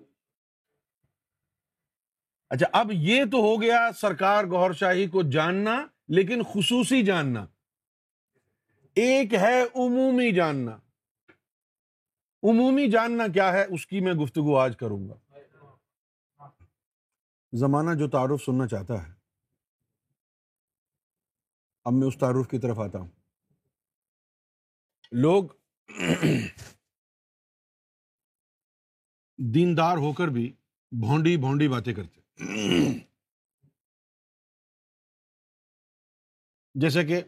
اچھا اب یہ تو ہو گیا سرکار گور شاہی کو جاننا، لیکن خصوصی جاننا۔ ایک ہے عمومی جاننا۔ عمومی جاننا کیا ہے؟ اس کی میں گفتگو آج کروں گا۔ زمانہ جو تعارف سننا چاہتا ہے۔ اب میں اس تعارف کی طرف آتا ہوں۔ لوگ دیندار ہو کر بھی بھونڈی بھونڈی باتیں کرتے جیسے کہ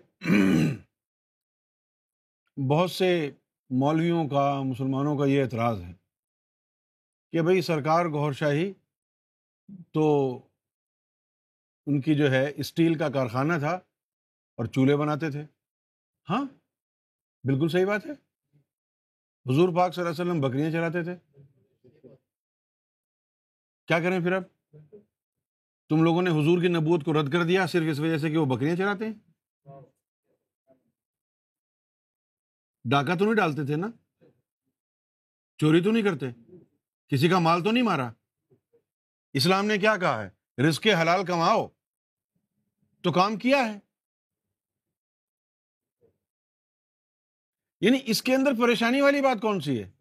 بہت سے مولویوں کا، مسلمانوں کا یہ اعتراض ہے کہ بھائی سرکار گور شاہی تو ان کی جو ہے اسٹیل کا کارخانہ تھا۔ اور چولہے بناتے تھے۔ ہاں بالکل صحیح بات ہے۔ حضور پاک صلی اللہ علیہ وسلم بکریاں چلاتے تھے۔ کیا کریں پھر اب؟ تم لوگوں نے حضور کی نبوت کو رد کر دیا صرف اس وجہ سے کہ وہ بکریاں چلاتے ہیں؟ ڈاکہ تو نہیں ڈالتے تھے نا؟ چوری تو نہیں کرتے؟ کسی کا مال تو نہیں مارا؟ اسلام نے کیا کہا ہے؟ رزق حلال کماؤ۔ تو کام کیا ہے؟ یعنی اس کے اندر پریشانی والی بات کون سی ہے؟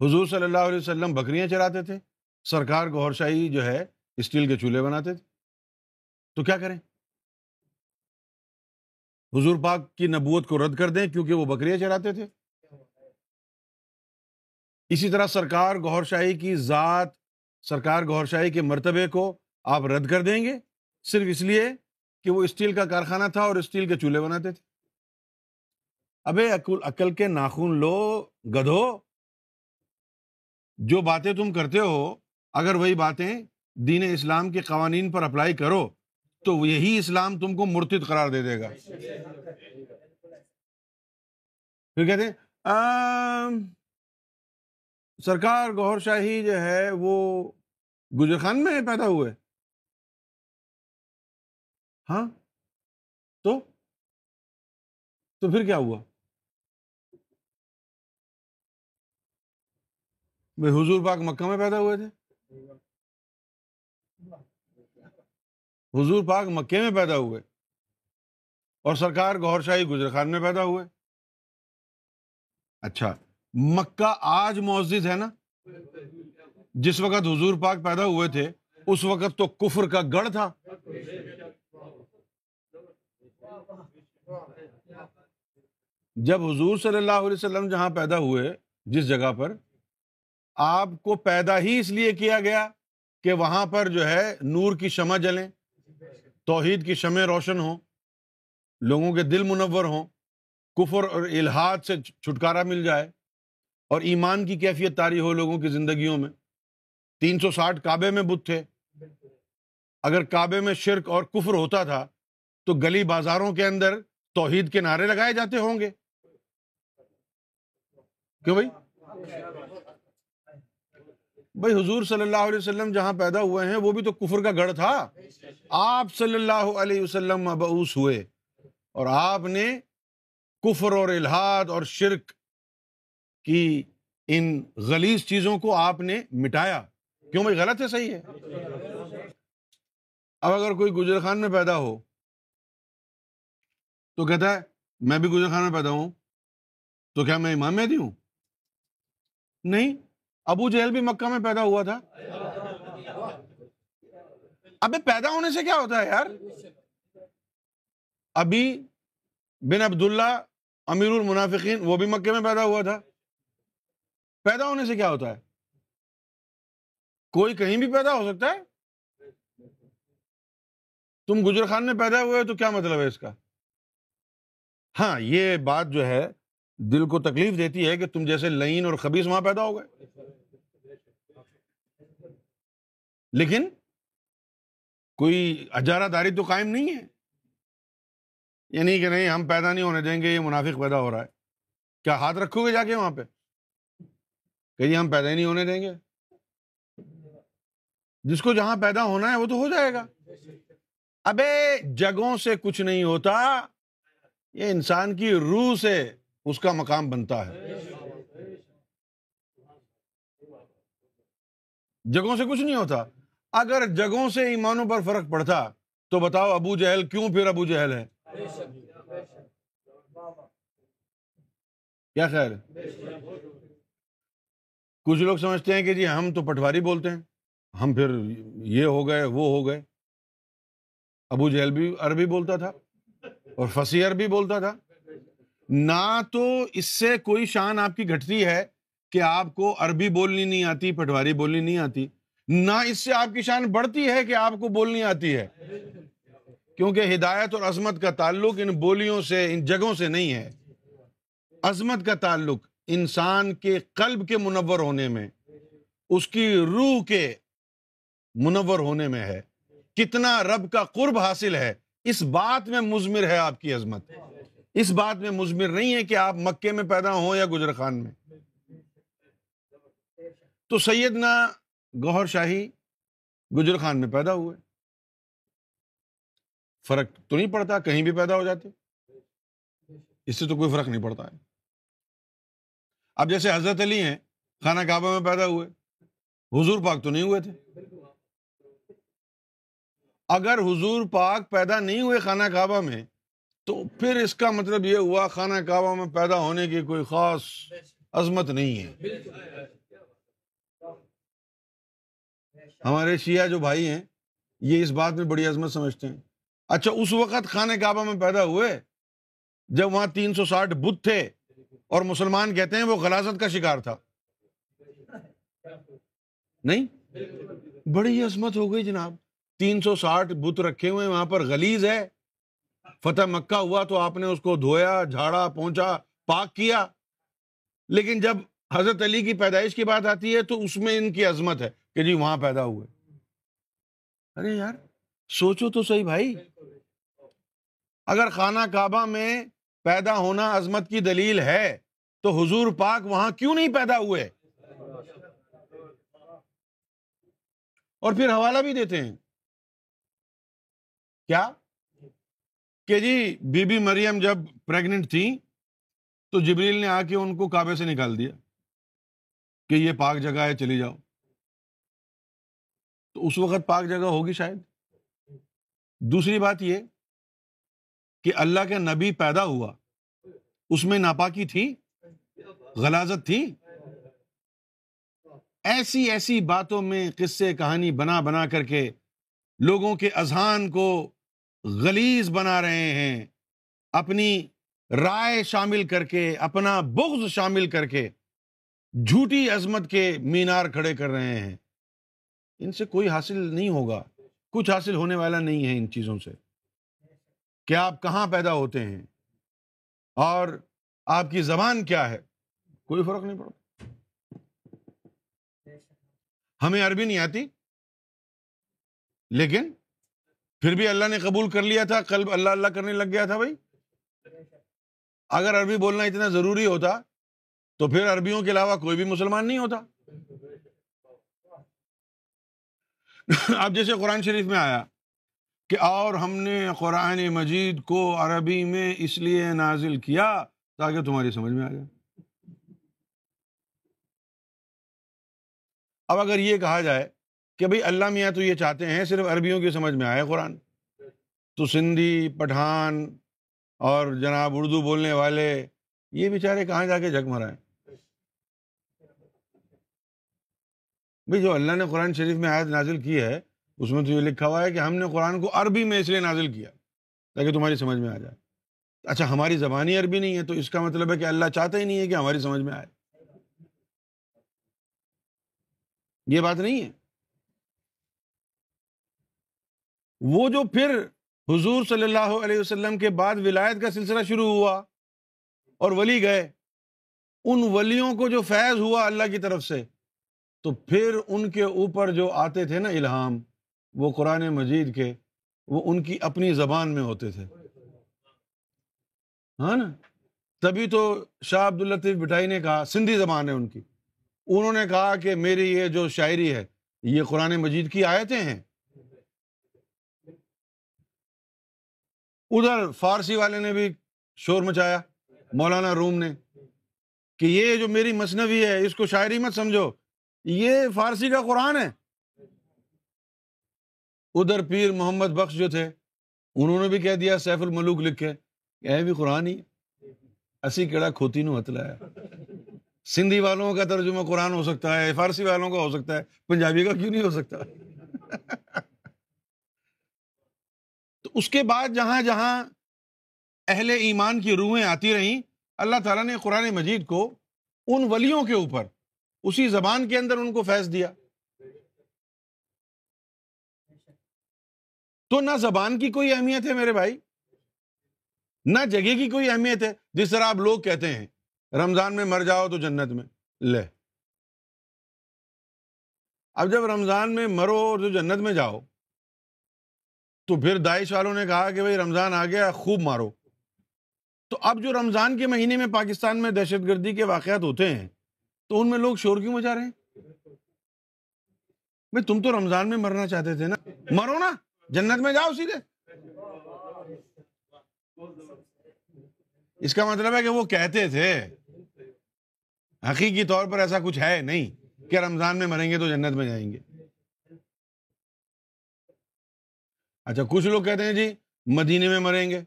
حضور صلی اللہ علیہ وسلم بکریاں چراتے تھے، سرکار گور شاہی جو ہے، اسٹیل کے چولہے بناتے تھے۔ تو کیا کریں؟ حضور پاک کی نبوت کو رد کر دیں کیونکہ وہ بکریاں چراتے تھے۔ اسی طرح سرکار گور شاہی کی ذات، سرکار گور شاہی کے مرتبے کو آپ رد کر دیں گے، صرف اس لیے کہ وہ اسٹیل کا کارخانہ تھا اور اسٹیل کے چولہے بناتے تھے۔ ابے عقل کے ناخن لو، گدھو۔ جو باتیں تم کرتے ہو، اگر وہی باتیں دین اسلام کے قوانین پر اپلائی کرو، تو یہی اسلام تم کو مرتد قرار دے دے گا۔ پھر کہتے سرکار گور شاہی جو ہے، وہ گجر خان میں پیدا ہوئے۔ ہاں؟ تو؟ تو پھر کیا ہوا؟ حضور پاک مکہ میں پیدا ہوئے تھے۔ حضور پاک مکے میں پیدا ہوئے۔ اور سرکار گور شاہی گجر خان میں پیدا ہوئے۔ اچھا مکہ آج معزز ہے نا؟ جس وقت حضور پاک پیدا ہوئے تھے، اس وقت تو کفر کا گڑھ تھا۔ جب حضور صلی اللہ علیہ وسلم جہاں پیدا ہوئے، جس جگہ پر، آپ کو پیدا ہی اس لیے کیا گیا کہ وہاں پر جو ہے نور کی شمع جلیں، توحید کی شمع روشن ہوں، لوگوں کے دل منور ہوں، کفر اور الحاد سے چھٹکارا مل جائے اور ایمان کی کیفیت تاری ہو لوگوں کی زندگیوں میں۔ تین سو ساٹھ کعبے میں بت تھے۔ اگر کعبے میں شرک اور کفر ہوتا تھا تو گلی بازاروں کے اندر توحید کے نعرے لگائے جاتے ہوں گے۔ کیوں بھائی؟ بھائی حضور صلی اللہ علیہ وسلم جہاں پیدا ہوئے ہیں، وہ بھی تو کفر کا گڑھ تھا۔ آپ صلی اللہ علیہ وسلم مبعوث ہوئے اور آپ نے کفر اور الحاد اور شرک کی ان غلیظ چیزوں کو آپ نے مٹایا۔ کیوں بھائی؟ غلط ہے، صحیح ہے۔ اب اگر کوئی گجر خان میں پیدا ہو تو کہتا ہے، میں بھی گجر خان میں پیدا ہوں۔ تو کیا میں امام مہدی ہوں؟ نہیں، ابو جہل بھی مکہ میں پیدا ہوا تھا۔ ابھی پیدا ہونے سے کیا ہوتا ہے یار؟ ابھی بن عبداللہ امیر المنافقین، وہ بھی مکے میں پیدا ہوا تھا۔ پیدا ہونے سے کیا ہوتا ہے؟ کوئی کہیں بھی پیدا ہو سکتا ہے؟ تم گجر خان میں پیدا ہوئے تو کیا مطلب ہے اس کا؟ ہاں یہ بات جو ہے دل کو تکلیف دیتی ہے کہ تم جیسے لئین اور خبیص وہاں پیدا ہو گئے۔ لیکن کوئی اجارہ داری تو قائم نہیں ہے۔ یعنی کہ نہیں، ہم پیدا نہیں ہونے دیں گے، یہ منافق پیدا ہو رہا ہے۔ کیا ہاتھ رکھو گے جا کے وہاں پہ؟ کہ جی ہم پیدا ہی نہیں ہونے دیں گے۔ جس کو جہاں پیدا ہونا ہے وہ تو ہو جائے گا۔ ابے جگہوں سے کچھ نہیں ہوتا، یہ انسان کی روح سے اس کا مقام بنتا ہے۔ جگہوں سے کچھ نہیں ہوتا۔ اگر جگہوں سے ایمانوں پر فرق پڑتا تو بتاؤ ابو جہل کیوں پھر ابو جہل ہے کیا خیال ہے کچھ لوگ سمجھتے ہیں کہ جی ہم تو پٹواری بولتے ہیں۔ ہم پھر یہ ہو گئے، وہ ہو گئے۔ ابو جہل بھی عربی بولتا تھا اور فصیح عربی بولتا تھا۔ نہ تو اس سے کوئی شان آپ کی گھٹتی ہے کہ آپ کو عربی بولنی نہیں آتی پٹواری بولنی نہیں آتی۔ نہ اس سے آپ کی شان بڑھتی ہے کہ آپ کو بولنی آتی ہے۔ کیونکہ ہدایت اور عظمت کا تعلق ان بولیوں سے، ان جگہوں سے نہیں ہے۔ عظمت کا تعلق انسان کے قلب کے منور ہونے میں، اس کی روح کے منور ہونے میں ہے۔ کتنا رب کا قرب حاصل ہے، اس بات میں مزمر ہے آپ کی عظمت۔ اس بات میں مزمر نہیں ہے کہ آپ مکے میں پیدا ہوں یا گجر خان میں۔ تو سیدنا گوہر شاہی گجر خان میں پیدا ہوئے۔ فرق تو نہیں پڑتا، کہیں بھی پیدا ہو جاتے۔ اس سے تو کوئی فرق نہیں پڑتا۔ ہے اب جیسے حضرت علی ہیں، خانہ کعبہ میں پیدا ہوئے۔ حضور پاک تو نہیں ہوئے تھے۔ اگر حضور پاک پیدا نہیں ہوئے خانہ کعبہ میں تو پھر اس کا مطلب یہ ہوا، خانہ کعبہ میں پیدا ہونے کی کوئی خاص عظمت نہیں ہے۔ ہمارے شیعہ جو بھائی ہیں، یہ اس بات میں بڑی عظمت سمجھتے ہیں۔ اچھا اس وقت خانہ کعبہ میں پیدا ہوئے، جب وہاں تین سو ساٹھ بدھ تھے اور مسلمان کہتے ہیں وہ غلازت کا شکار تھا۔ نہیں؟ بڑی عظمت ہو گئی جناب۔ تین سو ساٹھ بت رکھے ہوئے وہاں پر گلیز ہے۔ فتح مکہ ہوا تو آپ نے اس کو دھویا، جھاڑا پہنچا پاک کیا۔ لیکن جب حضرت علی کی پیدائش کی بات آتی ہے تو اس میں ان کی عظمت ہے کہ جی وہاں پیدا ہوئے۔ ارے یار، سوچو تو صحیح بھائی۔ اگر خانہ کعبہ میں پیدا ہونا عظمت کی دلیل ہے تو حضور پاک وہاں کیوں نہیں پیدا ہوئے؟ اور پھر حوالہ بھی دیتے ہیں۔ کیا؟ کہ جی بی بی مریم جب پریگنٹ تھی تو جبریل نے آ کے ان کو کعبے سے نکال دیا کہ یہ پاک جگہ ہے، چلی جاؤ۔ تو اس وقت پاک جگہ ہوگی شاید۔ دوسری بات یہ کہ اللہ کے نبی پیدا ہوا، اس میں ناپاکی تھی، غلازت تھی۔ ایسی ایسی باتوں میں قصے، کہانی بنا بنا کر کے لوگوں کے اذہان کو غلیز بنا رہے ہیں، اپنی رائے شامل کر کے، اپنا بغض شامل کر کے جھوٹی عظمت کے مینار کھڑے کر رہے ہیں۔ ان سے کوئی حاصل نہیں ہوگا، کچھ حاصل ہونے والا نہیں ہے ان چیزوں سے۔ کہ آپ کہاں پیدا ہوتے ہیں؟ اور آپ کی زبان کیا ہے؟ کوئی فرق نہیں پڑتا۔ ہمیں عربی نہیں آتی، لیکن پھر بھی اللہ نے قبول کر لیا تھا، قلب اللہ اللہ کرنے لگ گیا تھا بھائی؟ اگر عربی بولنا اتنا ضروری ہوتا، تو پھر عربیوں کے علاوہ کوئی بھی مسلمان نہیں ہوتا۔ اب جیسے قرآن شریف میں آیا کہ اور ہم نے قرآن مجید کو عربی میں اس لیے نازل کیا تاکہ تمہاری سمجھ میں آ جائے۔ اب اگر یہ کہا جائے کہ بھائی اللہ میاں تو یہ چاہتے ہیں صرف عربیوں کی سمجھ میں آئے قرآن۔ تو سندھی، پٹھان اور جناب اردو بولنے والے، یہ بیچارے کہاں جا کے جگ مرائے بھائی جو اللہ نے قرآن شریف میں آیت نازل کی ہے، اس میں تو یہ لکھا ہوا ہے کہ ہم نے قرآن کو عربی میں اس لیے نازل کیا تاکہ تمہاری سمجھ میں آ جائے۔ اچھا ہماری زبانی عربی نہیں ہے تو اس کا مطلب ہے کہ اللہ چاہتا ہی نہیں ہے کہ ہماری سمجھ میں آئے۔ یہ بات نہیں ہے۔ وہ جو پھر حضور صلی اللہ علیہ وسلم کے بعد ولایت کا سلسلہ شروع ہوا اور ولی گئے، ان ولیوں کو جو فیض ہوا اللہ کی طرف سے، تو پھر ان کے اوپر جو آتے تھے نا الہام، وہ قرآن مجید کے، وہ ان کی اپنی زبان میں ہوتے تھے۔ ہاں نا؟ تبھی تو شاہ عبد الطیف بٹائی نے کہا، سندھی زبان ہے ان کی۔ انہوں نے کہا کہ میری یہ جو شاعری ہے، یہ قرآن مجید کی آیتیں ہیں۔ ادھر فارسی والے نے بھی شور مچایا، مولانا روم نے، کہ یہ جو میری مصنوعی ہے، اس کو شاعری مت سمجھو، یہ فارسی کا قرآن ہے۔ ادھر پیر محمد بخش جو تھے، انہوں نے بھی کہہ دیا، سیف الملوک لکھے اے بھی قرآن ہی اسی کیڑا کھوتی نو ہتلایا سندھی والوں کا ترجمہ قرآن ہو سکتا ہے، فارسی والوں کا ہو سکتا ہے، پنجابی کا کیوں نہیں ہو سکتا؟ اس کے بعد جہاں جہاں اہل ایمان کی روحیں آتی رہیں، اللہ تعالیٰ نے قرآن مجید کو ان ولیوں کے اوپر، اسی زبان کے اندر ان کو فیض دیا۔ تو نہ زبان کی کوئی اہمیت ہے میرے بھائی، نہ جگہ کی کوئی اہمیت ہے، جس طرح آپ لوگ کہتے ہیں، رمضان میں مر جاؤ تو جنت میں، لے۔ اب جب رمضان میں مرو اور جو جنت میں جاؤ تو پھر داعش والوں نے کہا کہ بھائی رمضان آ گیا، خوب مارو۔ تو اب جو رمضان کے مہینے میں پاکستان میں دہشت گردی کے واقعات ہوتے ہیں، تو ان میں لوگ شور کیوں مچا رہے ہیں؟ بھائی تم تو رمضان میں مرنا چاہتے تھے نا۔ مرو نا، جنت میں جاؤ سیدھے۔ اس کا مطلب ہے کہ وہ کہتے تھے، حقیقی طور پر ایسا کچھ ہے نہیں کہ رمضان میں مریں گے تو جنت میں جائیں گے۔ اچھا کچھ لوگ کہتے ہیں جی مدینے میں مریں گے۔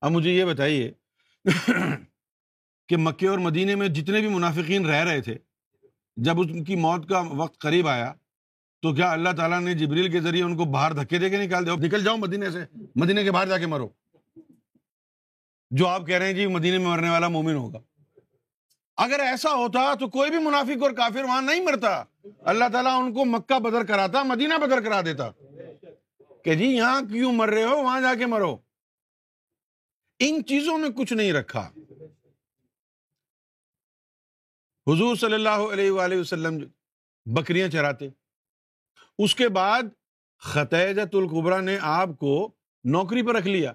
اب مجھے یہ بتائیے کہ مکے اور مدینے میں جتنے بھی منافقین رہ رہے تھے، جب ان کی موت کا وقت قریب آیا، تو کیا اللہ تعالیٰ نے جبریل کے ذریعے ان کو باہر دھکے دے کے نکال دیا؟ نکل جاؤ مدینے سے، مدینے کے باہر جا کے مرو۔ جو آپ کہہ رہے ہیں جی مدینے میں مرنے والا مومن ہوگا۔ اگر ایسا ہوتا تو کوئی بھی منافق اور کافر وہاں نہیں مرتا۔ اللہ تعالیٰ ان کو مکہ بدر کراتا، مدینہ بدر کرا دیتا۔ کہ جی یہاں کیوں مر رہے ہو؟ وہاں جا کے مرو۔ ان چیزوں میں کچھ نہیں رکھا۔ حضور صلی اللہ علیہ وآلہ وسلم بکریاں چراتے۔ اس کے بعد خطیجت القبرا نے آپ کو نوکری پر رکھ لیا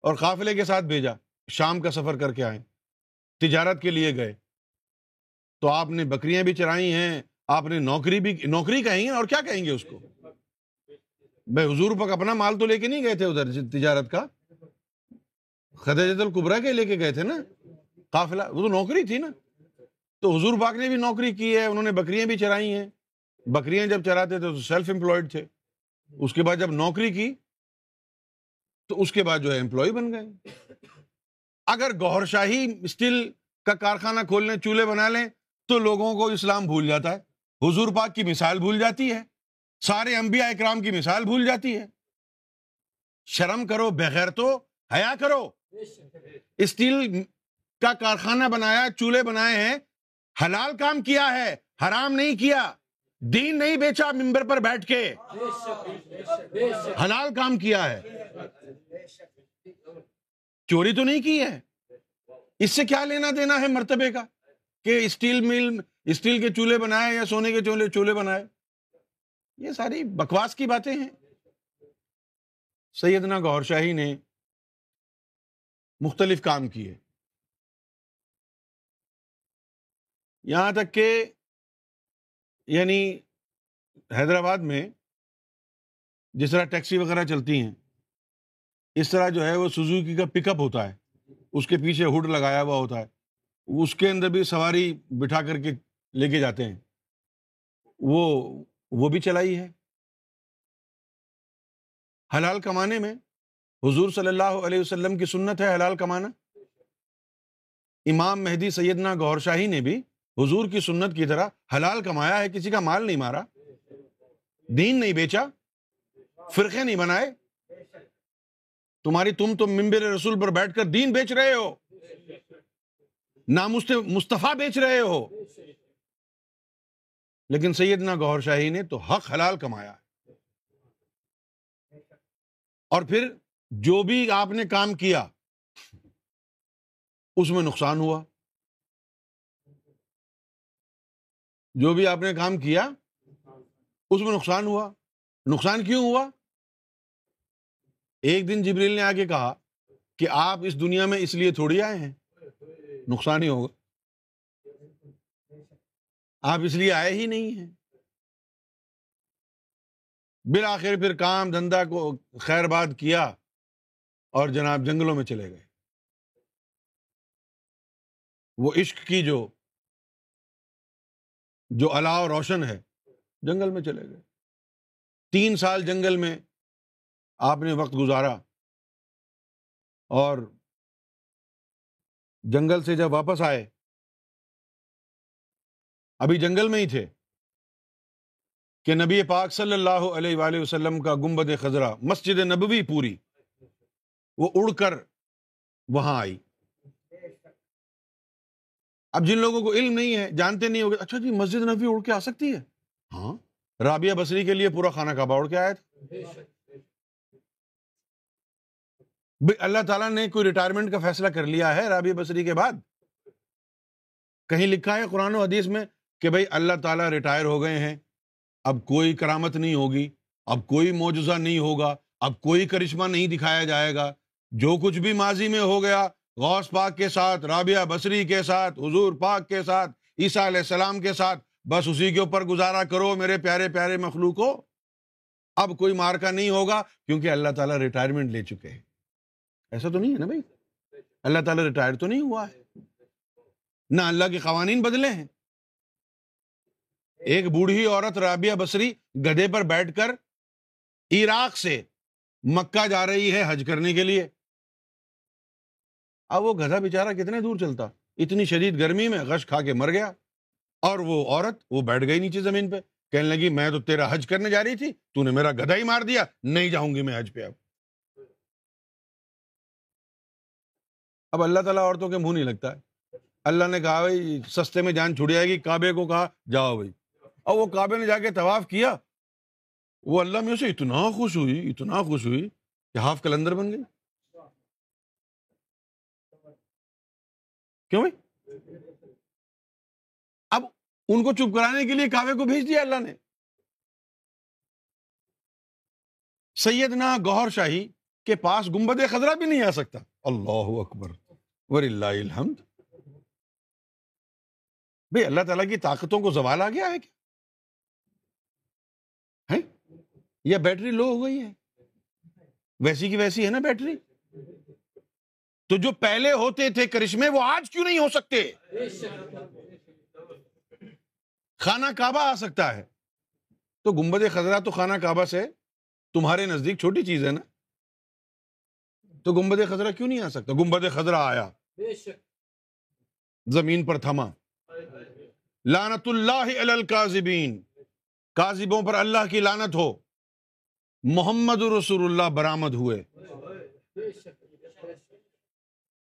اور قافلے کے ساتھ بھیجا، شام کا سفر کر کے آئے، تجارت کے لیے گئے۔ تو آپ نے بکریاں بھی چرائی ہیں، آپ نے نوکری بھی نوکری کہیں گے اور کیا کہیں گے اس کو؟ بھائی حضور پک اپنا مال تو لے کے نہیں گئے تھے ادھر تجارت کا؟ خدیجت القبرا کے لے کے گئے تھے نا؟ قافلہ، وہ تو نوکری تھی نا؟ تو حضور پاک نے بھی نوکری کی ہے، انہوں نے بکریاں بھی چرائی ہیں۔ بکریاں جب چراتے تھے تو سیلف امپلائڈ تھے۔ اس کے بعد جب نوکری کی، تو اس کے بعد جو ہے امپلائی بن گئے۔ اگر گوھر شاہی اسٹیل کا کارخانہ کھولنے، چولہے بنا لیں تو لوگوں کو اسلام بھول جاتا ہے۔ حضور پاک کی مثال بھول جاتی ہے۔ سارے انبیاء اکرام کی مثال بھول جاتی ہے۔ شرم کرو، بغیر تو حیا کرو۔ اسٹیل کا کارخانہ بنایا، چولہے بنائے ہیں۔ حلال کام کیا ہے، حرام نہیں کیا۔ دین نہیں بیچا ممبر پر بیٹھ کے۔ حلال کام کیا ہے۔ چوری تو نہیں کی ہے۔ اس سے کیا لینا دینا ہے مرتبے کا؟ کہ اسٹیل مل، اسٹیل کے چولہے بنائے یا سونے کے چولہے چولہے بنائے؟ یہ ساری بکواس کی باتیں ہیں۔ سیدنا گور شاہی نے مختلف کام کیے۔ یہاں تک کہ یعنی حیدرآباد میں جس طرح ٹیکسی وغیرہ چلتی ہیں، اس طرح جو ہے وہ سزوکی کا پک اپ ہوتا ہے۔ اس کے پیچھے ہوڈ لگایا ہوا ہوتا ہے۔ اس کے اندر بھی سواری بٹھا کر کے لے کے جاتے ہیں۔ وہ وہ بھی چلائی ہے۔ حلال کمانے میں حضور صلی اللہ علیہ وسلم کی سنت ہے حلال کمانا۔ امام مہدی سیدنا گور شاہی نے بھی حضور کی سنت کی طرح حلال کمایا ہے، کسی کا مال نہیں مارا، دین نہیں بیچا، فرقے نہیں بنائے۔ تمہاری تم تو ممبر رسول پر بیٹھ کر دین بیچ رہے ہو۔ نام مصطفیٰ بیچ رہے ہو۔ لیکن سیدنا گور شاہی نے تو حق حلال کمایا اور پھر جو بھی آپ نے کام کیا، اس میں نقصان ہوا۔ جو بھی آپ نے کام کیا، اس میں نقصان ہوا۔ نقصان کیوں ہوا؟ ایک دن جبریل نے آگے کہا کہ آپ اس دنیا میں اس لیے تھوڑی آئے ہیں۔ نقصان ہی ہوگا۔ آپ اس لیے آئے ہی نہیں ہیں۔ بالآخر پھر کام دھندا کو خیر باد کیا اور جناب جنگلوں میں چلے گئے۔ وہ عشق کی جو جو الاؤ روشن ہے، جنگل میں چلے گئے۔ تین سال جنگل میں آپ نے وقت گزارا اور جنگل سے جب واپس آئے۔ ابھی جنگل میں ہی تھے۔ کہ نبی پاک صلی اللہ علیہ وآلہ وسلم کا گمبد خزرہ مسجد نبوی پوری، وہ اڑ کر وہاں آئی۔ اب جن لوگوں کو علم نہیں ہے، جانتے نہیں ہوگے اچھا جی مسجد نبی اڑ کے آ سکتی ہے؟ ہاں رابعہ بصری کے لیے پورا خانہ کعبہ اڑ کے آیا تھا۔ اللہ تعالیٰ نے کوئی ریٹائرمنٹ کا فیصلہ کر لیا ہے رابعہ بصری کے بعد؟ کہیں لکھا ہے قرآن و حدیث میں کہ بھائی اللہ تعالیٰ ریٹائر ہو گئے ہیں، اب کوئی کرامت نہیں ہوگی، اب کوئی معجزہ نہیں ہوگا، اب کوئی کرشمہ نہیں دکھایا جائے گا۔ جو کچھ بھی ماضی میں ہو گیا، غوث پاک کے ساتھ، رابعہ بصری کے ساتھ، حضور پاک کے ساتھ، عیسیٰ علیہ السلام کے ساتھ، بس اسی کے اوپر گزارا کرو میرے پیارے پیارے مخلوق ہو اب کوئی مارکا نہیں ہوگا کیونکہ اللہ تعالیٰ ریٹائرمنٹ لے چکے ہیں۔ ایسا تو نہیں ہے نا بھائی؟ اللہ تعالیٰ ریٹائر تو نہیں ہوا ہے۔ نہ اللہ کے قوانین بدلے ہیں۔ ایک بوڑھی عورت رابعہ بصری گدے پر بیٹھ کر عراق سے مکہ جا رہی ہے حج کرنے کے لیے۔ اب وہ گدھا بےچارا کتنے دور چلتا؟ اتنی شدید گرمی میں غش کھا کے مر گیا۔ اور وہ عورت وہ بیٹھ گئی نیچے زمین پہ۔ کہنے لگی، میں تو تیرا حج کرنے جا رہی تھی، تو نے میرا گدھا ہی مار دیا۔ نہیں جاؤں گی میں حج پہ اب۔ اب اللہ تعالیٰ عورتوں کے منہ نہیں لگتا ہے۔ اللہ نے کہا بھائی، سستے میں جان چھڑ جائے گی۔ کعبے کو کہا، جاؤ بھائی۔ اور وہ کعبے نے جا کے طواف کیا۔ وہ اللہ میں اسے اتنا خوش ہوئی، اتنا خوش ہوئی کہ ہاف کلندر بن گئی۔ کیوں بھائی؟ اب ان کو چپ کرانے کے لیے کعبے کو بھیج دیا اللہ نے۔ سیدنا گوہر شاہی کے پاس گمبد خزرہ بھی نہیں آ سکتا۔ اللہ اکبر۔ اللہ الحمد۔ بھائی اللہ تعالیٰ کی طاقتوں کو زوال آ گیا ہے کیا؟ یا بیٹری لو ہو گئی ہے؟ ویسی کی ویسی ہے نا بیٹری؟ تو جو پہلے ہوتے تھے کرشمے، وہ آج کیوں نہیں ہو سکتے؟ خانہ کعبہ آ سکتا ہے۔ تو گمبد خزرہ تو خانہ کعبہ سے تمہارے نزدیک چھوٹی چیز ہے نا۔ تو گمبد خزرہ کیوں نہیں آ سکتا؟ گمبد خزرہ آیا۔ زمین پر تھما۔ لانت اللہ کازبین کازبوں پر اللہ کی لانت ہو۔ محمد رسول اللہ برآمد ہوئے۔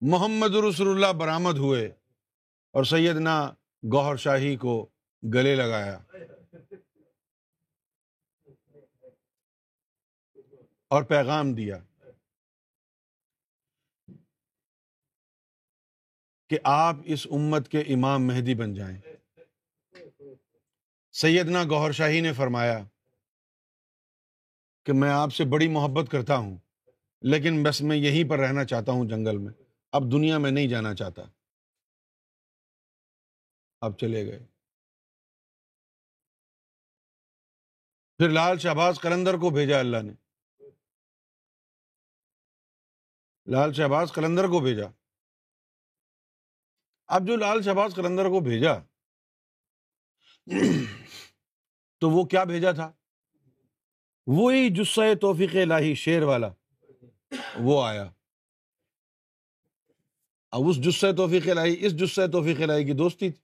محمد رسول اللہ برآمد ہوئے۔ اور سیدنا گوہر شاہی کو گلے لگایا۔ اور پیغام دیا۔ کہ آپ اس امت کے امام مہدی بن جائیں۔ سیدنا گوہر شاہی نے فرمایا کہ میں آپ سے بڑی محبت کرتا ہوں، لیکن بس میں یہیں پر رہنا چاہتا ہوں جنگل میں۔ اب دنیا میں نہیں جانا چاہتا۔ اب چلے گئے۔ پھر لال شہباز قلندر کو بھیجا اللہ نے۔ لال شہباز قلندر کو بھیجا۔ اب جو لال شہباز قلندر کو بھیجا، تو وہ کیا بھیجا تھا؟ وہی جسہ توفیق الہی شیر والا، وہ آیا۔ اب اس جسہ توفیق الہی، اس جسہ توفیق الہی کی دوستی تھی۔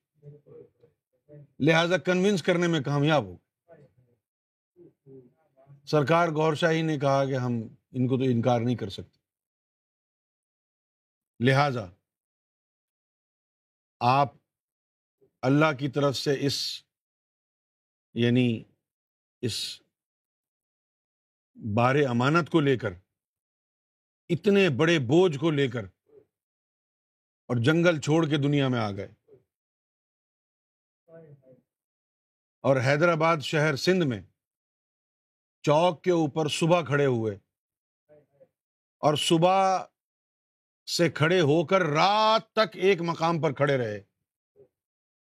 لہذا کنونس کرنے میں کامیاب ہو سرکار گور شاہی نے کہا کہ ہم ان کو تو انکار نہیں کر سکتے۔ لہذا آپ اللہ کی طرف سے اس یعنی اس بار امانت کو لے کر، اتنے بڑے بوجھ کو لے کر اور جنگل چھوڑ کے دنیا میں آ گئے۔ اور حیدرآباد شہر سندھ میں چوک کے اوپر صبح کھڑے ہوئے۔ اور صبح سے کھڑے ہو کر رات تک ایک مقام پر کھڑے رہے۔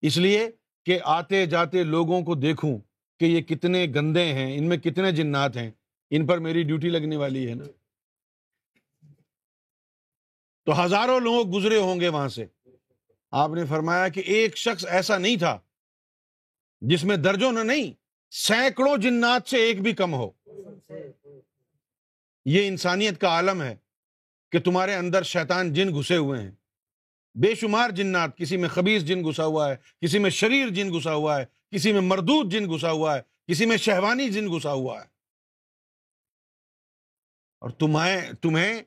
اس لیے کہ آتے جاتے لوگوں کو دیکھوں کہ یہ کتنے گندے ہیں، ان میں کتنے جنات ہیں، ان پر میری ڈیوٹی لگنے والی ہے نا۔ تو ہزاروں لوگ گزرے ہوں گے وہاں سے۔ آپ نے فرمایا کہ ایک شخص ایسا نہیں تھا جس میں درجوں نہ نہیں، سینکڑوں جنات سے ایک بھی کم ہو۔ یہ انسانیت کا عالم ہے۔ کہ تمہارے اندر شیطان جن گھسے ہوئے ہیں۔ بے شمار جنات، کسی میں خبیص جن گھسا ہوا ہے، کسی میں شریر جن گھسا ہوا ہے، کسی میں مردود جن گھسا ہوا ہے، کسی میں شہوانی جن گھسا ہوا ہے۔ اور تمہیں تمہیں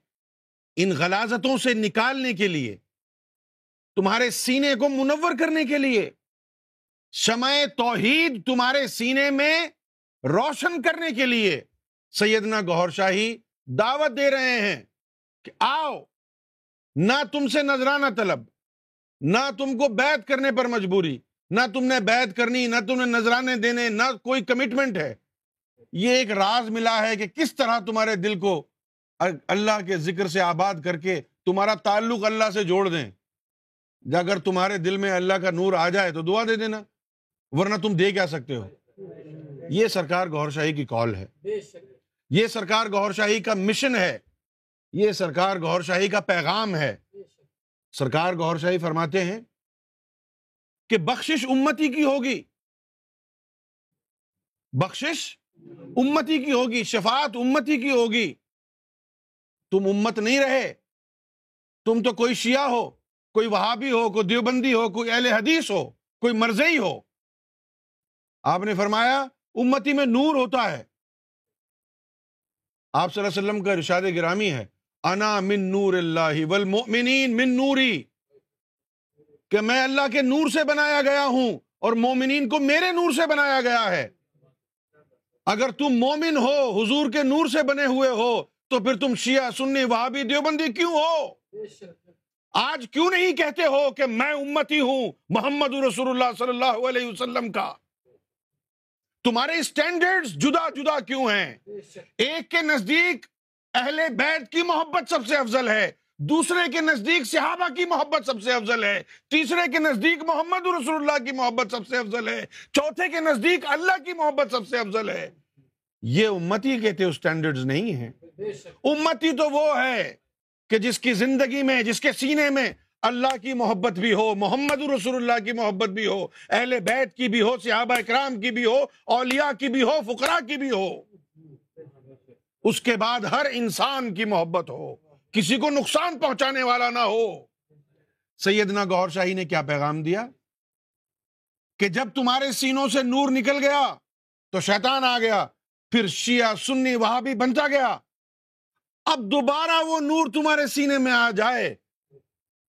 ان غلازتوں سے نکالنے کے لیے، تمہارے سینے کو منور کرنے کے لیے، شمع توحید تمہارے سینے میں روشن کرنے کے لیے سیدنا گہور شاہی دعوت دے رہے ہیں۔ کہ آؤ نہ تم سے نذرانہ طلب نہ تم کو بیعت کرنے پر مجبوری نہ تم نے بیعت کرنی نہ تم نے نذرانے دینے نہ کوئی کمٹمنٹ ہے۔ یہ ایک راز ملا ہے کہ کس طرح تمہارے دل کو اللہ کے ذکر سے آباد کر کے تمہارا تعلق اللہ سے جوڑ دیں۔ اگر تمہارے دل میں اللہ کا نور آ جائے تو دعا دے دینا ورنہ تم دے کیا سکتے ہو۔ یہ سرکار گور شاہی کی کال ہے۔ یہ سرکار گور شاہی کا مشن ہے۔ یہ سرکار گور شاہی کا پیغام ہے۔ سرکار گور شاہی فرماتے ہیں کہ بخشش امتی کی ہوگی۔ بخشش امتی کی ہوگی شفاعت امتی کی ہوگی۔ تم امت نہیں رہے۔ تم تو کوئی شیعہ ہو کوئی وہابی ہو کوئی دیوبندی ہو کوئی اہل حدیث ہو کوئی مرزئی ہو۔ آپ نے فرمایا امتی میں نور ہوتا ہے۔ آپ صلی اللہ علیہ وسلم کا ارشاد گرامی ہے۔ انا من نور اللہ والمؤمنین من نوری، کہ میں اللہ کے نور سے بنایا گیا ہوں اور مومنین کو میرے نور سے بنایا گیا ہے۔ اگر تم مومن ہو، حضور کے نور سے بنے ہوئے ہو، تو پھر تم شیعہ، سنی، وہابی، دیوبندی کیوں ہو؟ آج کیوں نہیں کہتے ہو کہ میں امتی ہوں محمد رسول اللہ صلی اللہ علیہ وسلم کا؟ تمہارے اسٹینڈرڈ جدا جدا کیوں ہیں؟ ایک کے نزدیک اہل بیت کی محبت سب سے افضل ہے، دوسرے کے نزدیک صحابہ کی محبت سب سے افضل ہے، تیسرے کے نزدیک محمد رسول اللہ کی محبت سب سے افضل ہے، چوتھے کے نزدیک اللہ کی محبت سب سے افضل ہے۔ یہ امتی کہتے اسٹینڈرڈ نہیں ہیں۔ امتی تو وہ ہے کہ جس کی زندگی میں، جس کے سینے میں اللہ کی محبت بھی ہو، محمد رسول اللہ کی محبت بھی ہو، اہل بیت کی بھی ہو، صحابہ اکرام کی بھی ہو، اولیاء کی بھی ہو، فقراء کی بھی ہو۔ اس کے بعد ہر انسان کی محبت ہو، کسی کو نقصان پہنچانے والا نہ ہو۔ سیدنا گور شاہی نے کیا پیغام دیا؟ کہ جب تمہارے سینوں سے نور نکل گیا تو شیطان آ گیا، پھر شیعہ سنی وہاں بھی بنتا گیا۔ اب دوبارہ وہ نور تمہارے سینے میں آ جائے۔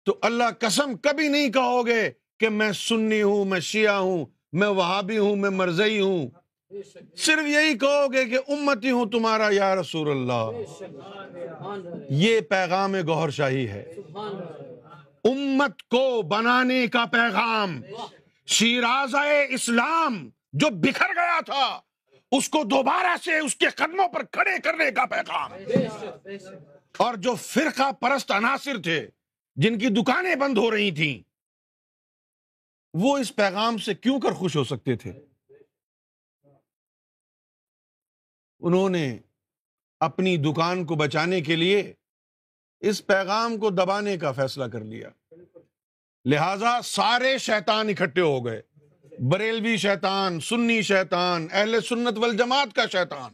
تو اللہ قسم کبھی نہیں کہو گے کہ میں سنی ہوں، میں شیعہ ہوں، میں وہابی ہوں، میں مرزئی ہوں۔ صرف یہی کہو گے کہ امتی ہوں تمہارا یا رسول اللہ۔ یہ پیغام گوہر شاہی ہے۔ امت کو بنانے کا پیغام۔ شیراز اسلام جو بکھر گیا تھا، اس کو دوبارہ سے اس کے قدموں پر کھڑے کرنے کا پیغام۔ اور جو فرقہ پرست عناصر تھے، جن کی دکانیں بند ہو رہی تھیں، وہ اس پیغام سے کیوں کر خوش ہو سکتے تھے؟ انہوں نے اپنی دکان کو بچانے کے لیے اس پیغام کو دبانے کا فیصلہ کر لیا۔ لہذا سارے شیطان اکٹھے ہو گئے۔ بریلوی شیطان، سنی شیطان، اہل سنت والجماعت کا شیطان،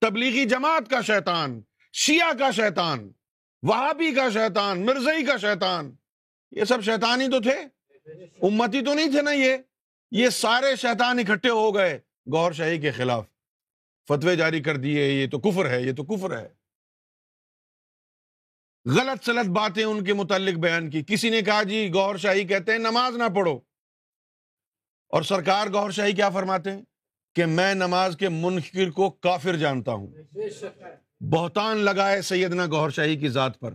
تبلیغی جماعت کا شیطان، شیعہ کا شیطان، وہابی کا شیطان، مرزئی کا شیطان۔ یہ سب شیطان ہی تو تھے۔ امتی تو نہیں تھے نا یہ۔ یہ سارے شیطان اکٹھے ہو گئے۔ گور شاہی کے خلاف۔ فتوے جاری کر دیے، یہ تو کفر ہے، یہ تو کفر ہے۔ غلط سلط باتیں ان کے متعلق بیان کی۔ کسی نے کہا جی گور شاہی کہتے ہیں نماز نہ پڑھو۔ اور سرکار گور شاہی کیا فرماتے ہیں؟ کہ میں نماز کے منکر کو کافر جانتا ہوں۔ بہتان لگائے سیدنا گور شاہی کی ذات پر۔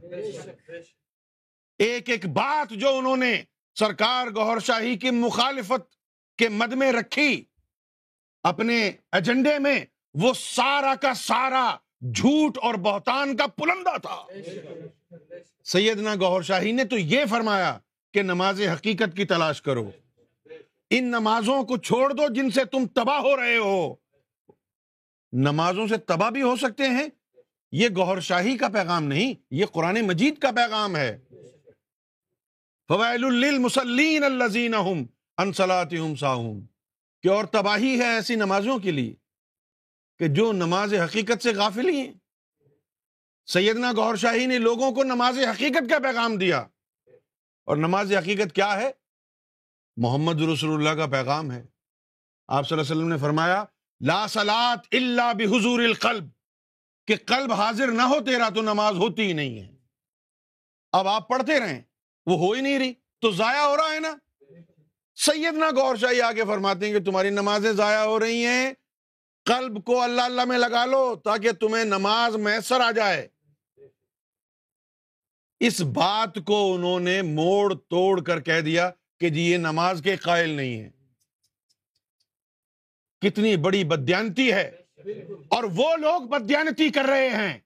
ایک ایک بات جو انہوں نے سرکار گور شاہی کی مخالفت کے مد میں رکھی، اپنے ایجنڈے میں وہ سارا کا سارا جھوٹ اور بہتان کا پلندہ تھا۔ سیدنا گوھر شاہی نے تو یہ فرمایا کہ نماز حقیقت کی تلاش کرو۔ ان نمازوں کو چھوڑ دو جن سے تم تباہ ہو رہے ہو۔ نمازوں سے تباہ بھی ہو سکتے ہیں۔ یہ گوھر شاہی کا پیغام نہیں، یہ قرآن مجید کا پیغام ہے۔ فوائل للمسلین الذین هم عن صلاتهم ساہون۔ کہ اور تباہی ہے ایسی نمازوں کے لیے۔ کہ جو نماز حقیقت سے غافل ہی ہیں۔ سیدنا گور شاہی نے لوگوں کو نماز حقیقت کا پیغام دیا۔ اور نماز حقیقت کیا ہے؟ محمد رسول اللہ کا پیغام ہے۔ آپ صلی اللہ علیہ وسلم نے فرمایا، لا سلات اللہ بحضور القلب۔ کہ قلب حاضر نہ ہو، تیرا تو نماز ہوتی ہی نہیں ہے۔ اب آپ پڑھتے رہیں، وہ ہو ہی نہیں رہی، تو ضائع ہو رہا ہے نا۔ سیدنا گور شاہی آگے فرماتے ہیں کہ تمہاری نمازیں ضائع ہو رہی ہیں۔ قلب کو اللہ اللہ میں لگا لو تاکہ تمہیں نماز میسر آ جائے۔ اس بات کو انہوں نے موڑ توڑ کر کہہ دیا کہ جی یہ نماز کے قائل نہیں ہے کتنی بڑی بدیانتی ہے۔ اور وہ لوگ بدیانتی کر رہے ہیں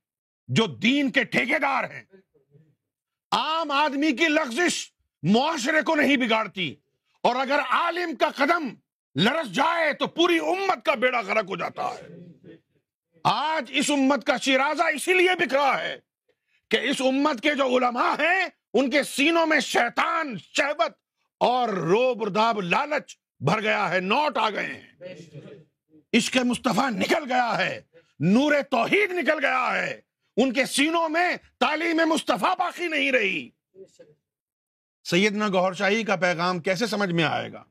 جو دین کے ٹھیکے دار ہیں۔ عام آدمی کی لغزش معاشرے کو نہیں بگاڑتی۔ اور اگر عالم کا قدم لرس جائے تو پوری امت کا بیڑا غرق ہو جاتا ہے۔ آج اس امت کا شیرازہ اسی لیے بکھرا ہے کہ اس امت کے جو علماء ہیں، ان کے سینوں میں شیطان شہبت اور روب رداب لالچ بھر گیا ہے، نوٹ آ گئے ہیں۔ عشق مصطفیٰ نکل گیا ہے، نور توحید نکل گیا ہے۔ ان کے سینوں میں تعلیم مصطفیٰ باقی نہیں رہی۔ سیدنا گوھر شاہی کا پیغام کیسے سمجھ میں آئے گا؟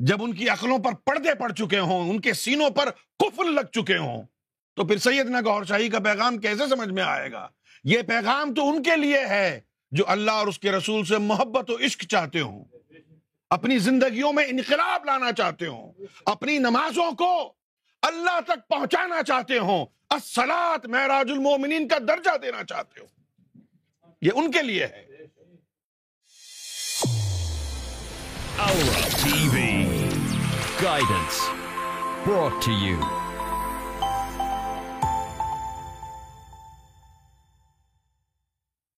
جب ان کی عقلوں پر پردے پڑ چکے ہوں، ان کے سینوں پر کفل لگ چکے ہوں، تو پھر سیدنا گوھر شاہی کا پیغام کیسے سمجھ میں آئے گا؟ یہ پیغام تو ان کے لیے ہے جو اللہ اور اس کے رسول سے محبت و عشق چاہتے ہوں۔ اپنی زندگیوں میں انقلاب لانا چاہتے ہوں، اپنی نمازوں کو اللہ تک پہنچانا چاہتے ہوں السلات معراج المومنین کا درجہ دینا چاہتے ہوں۔ یہ ان کے لیے ہے۔ Guidance. Brought to you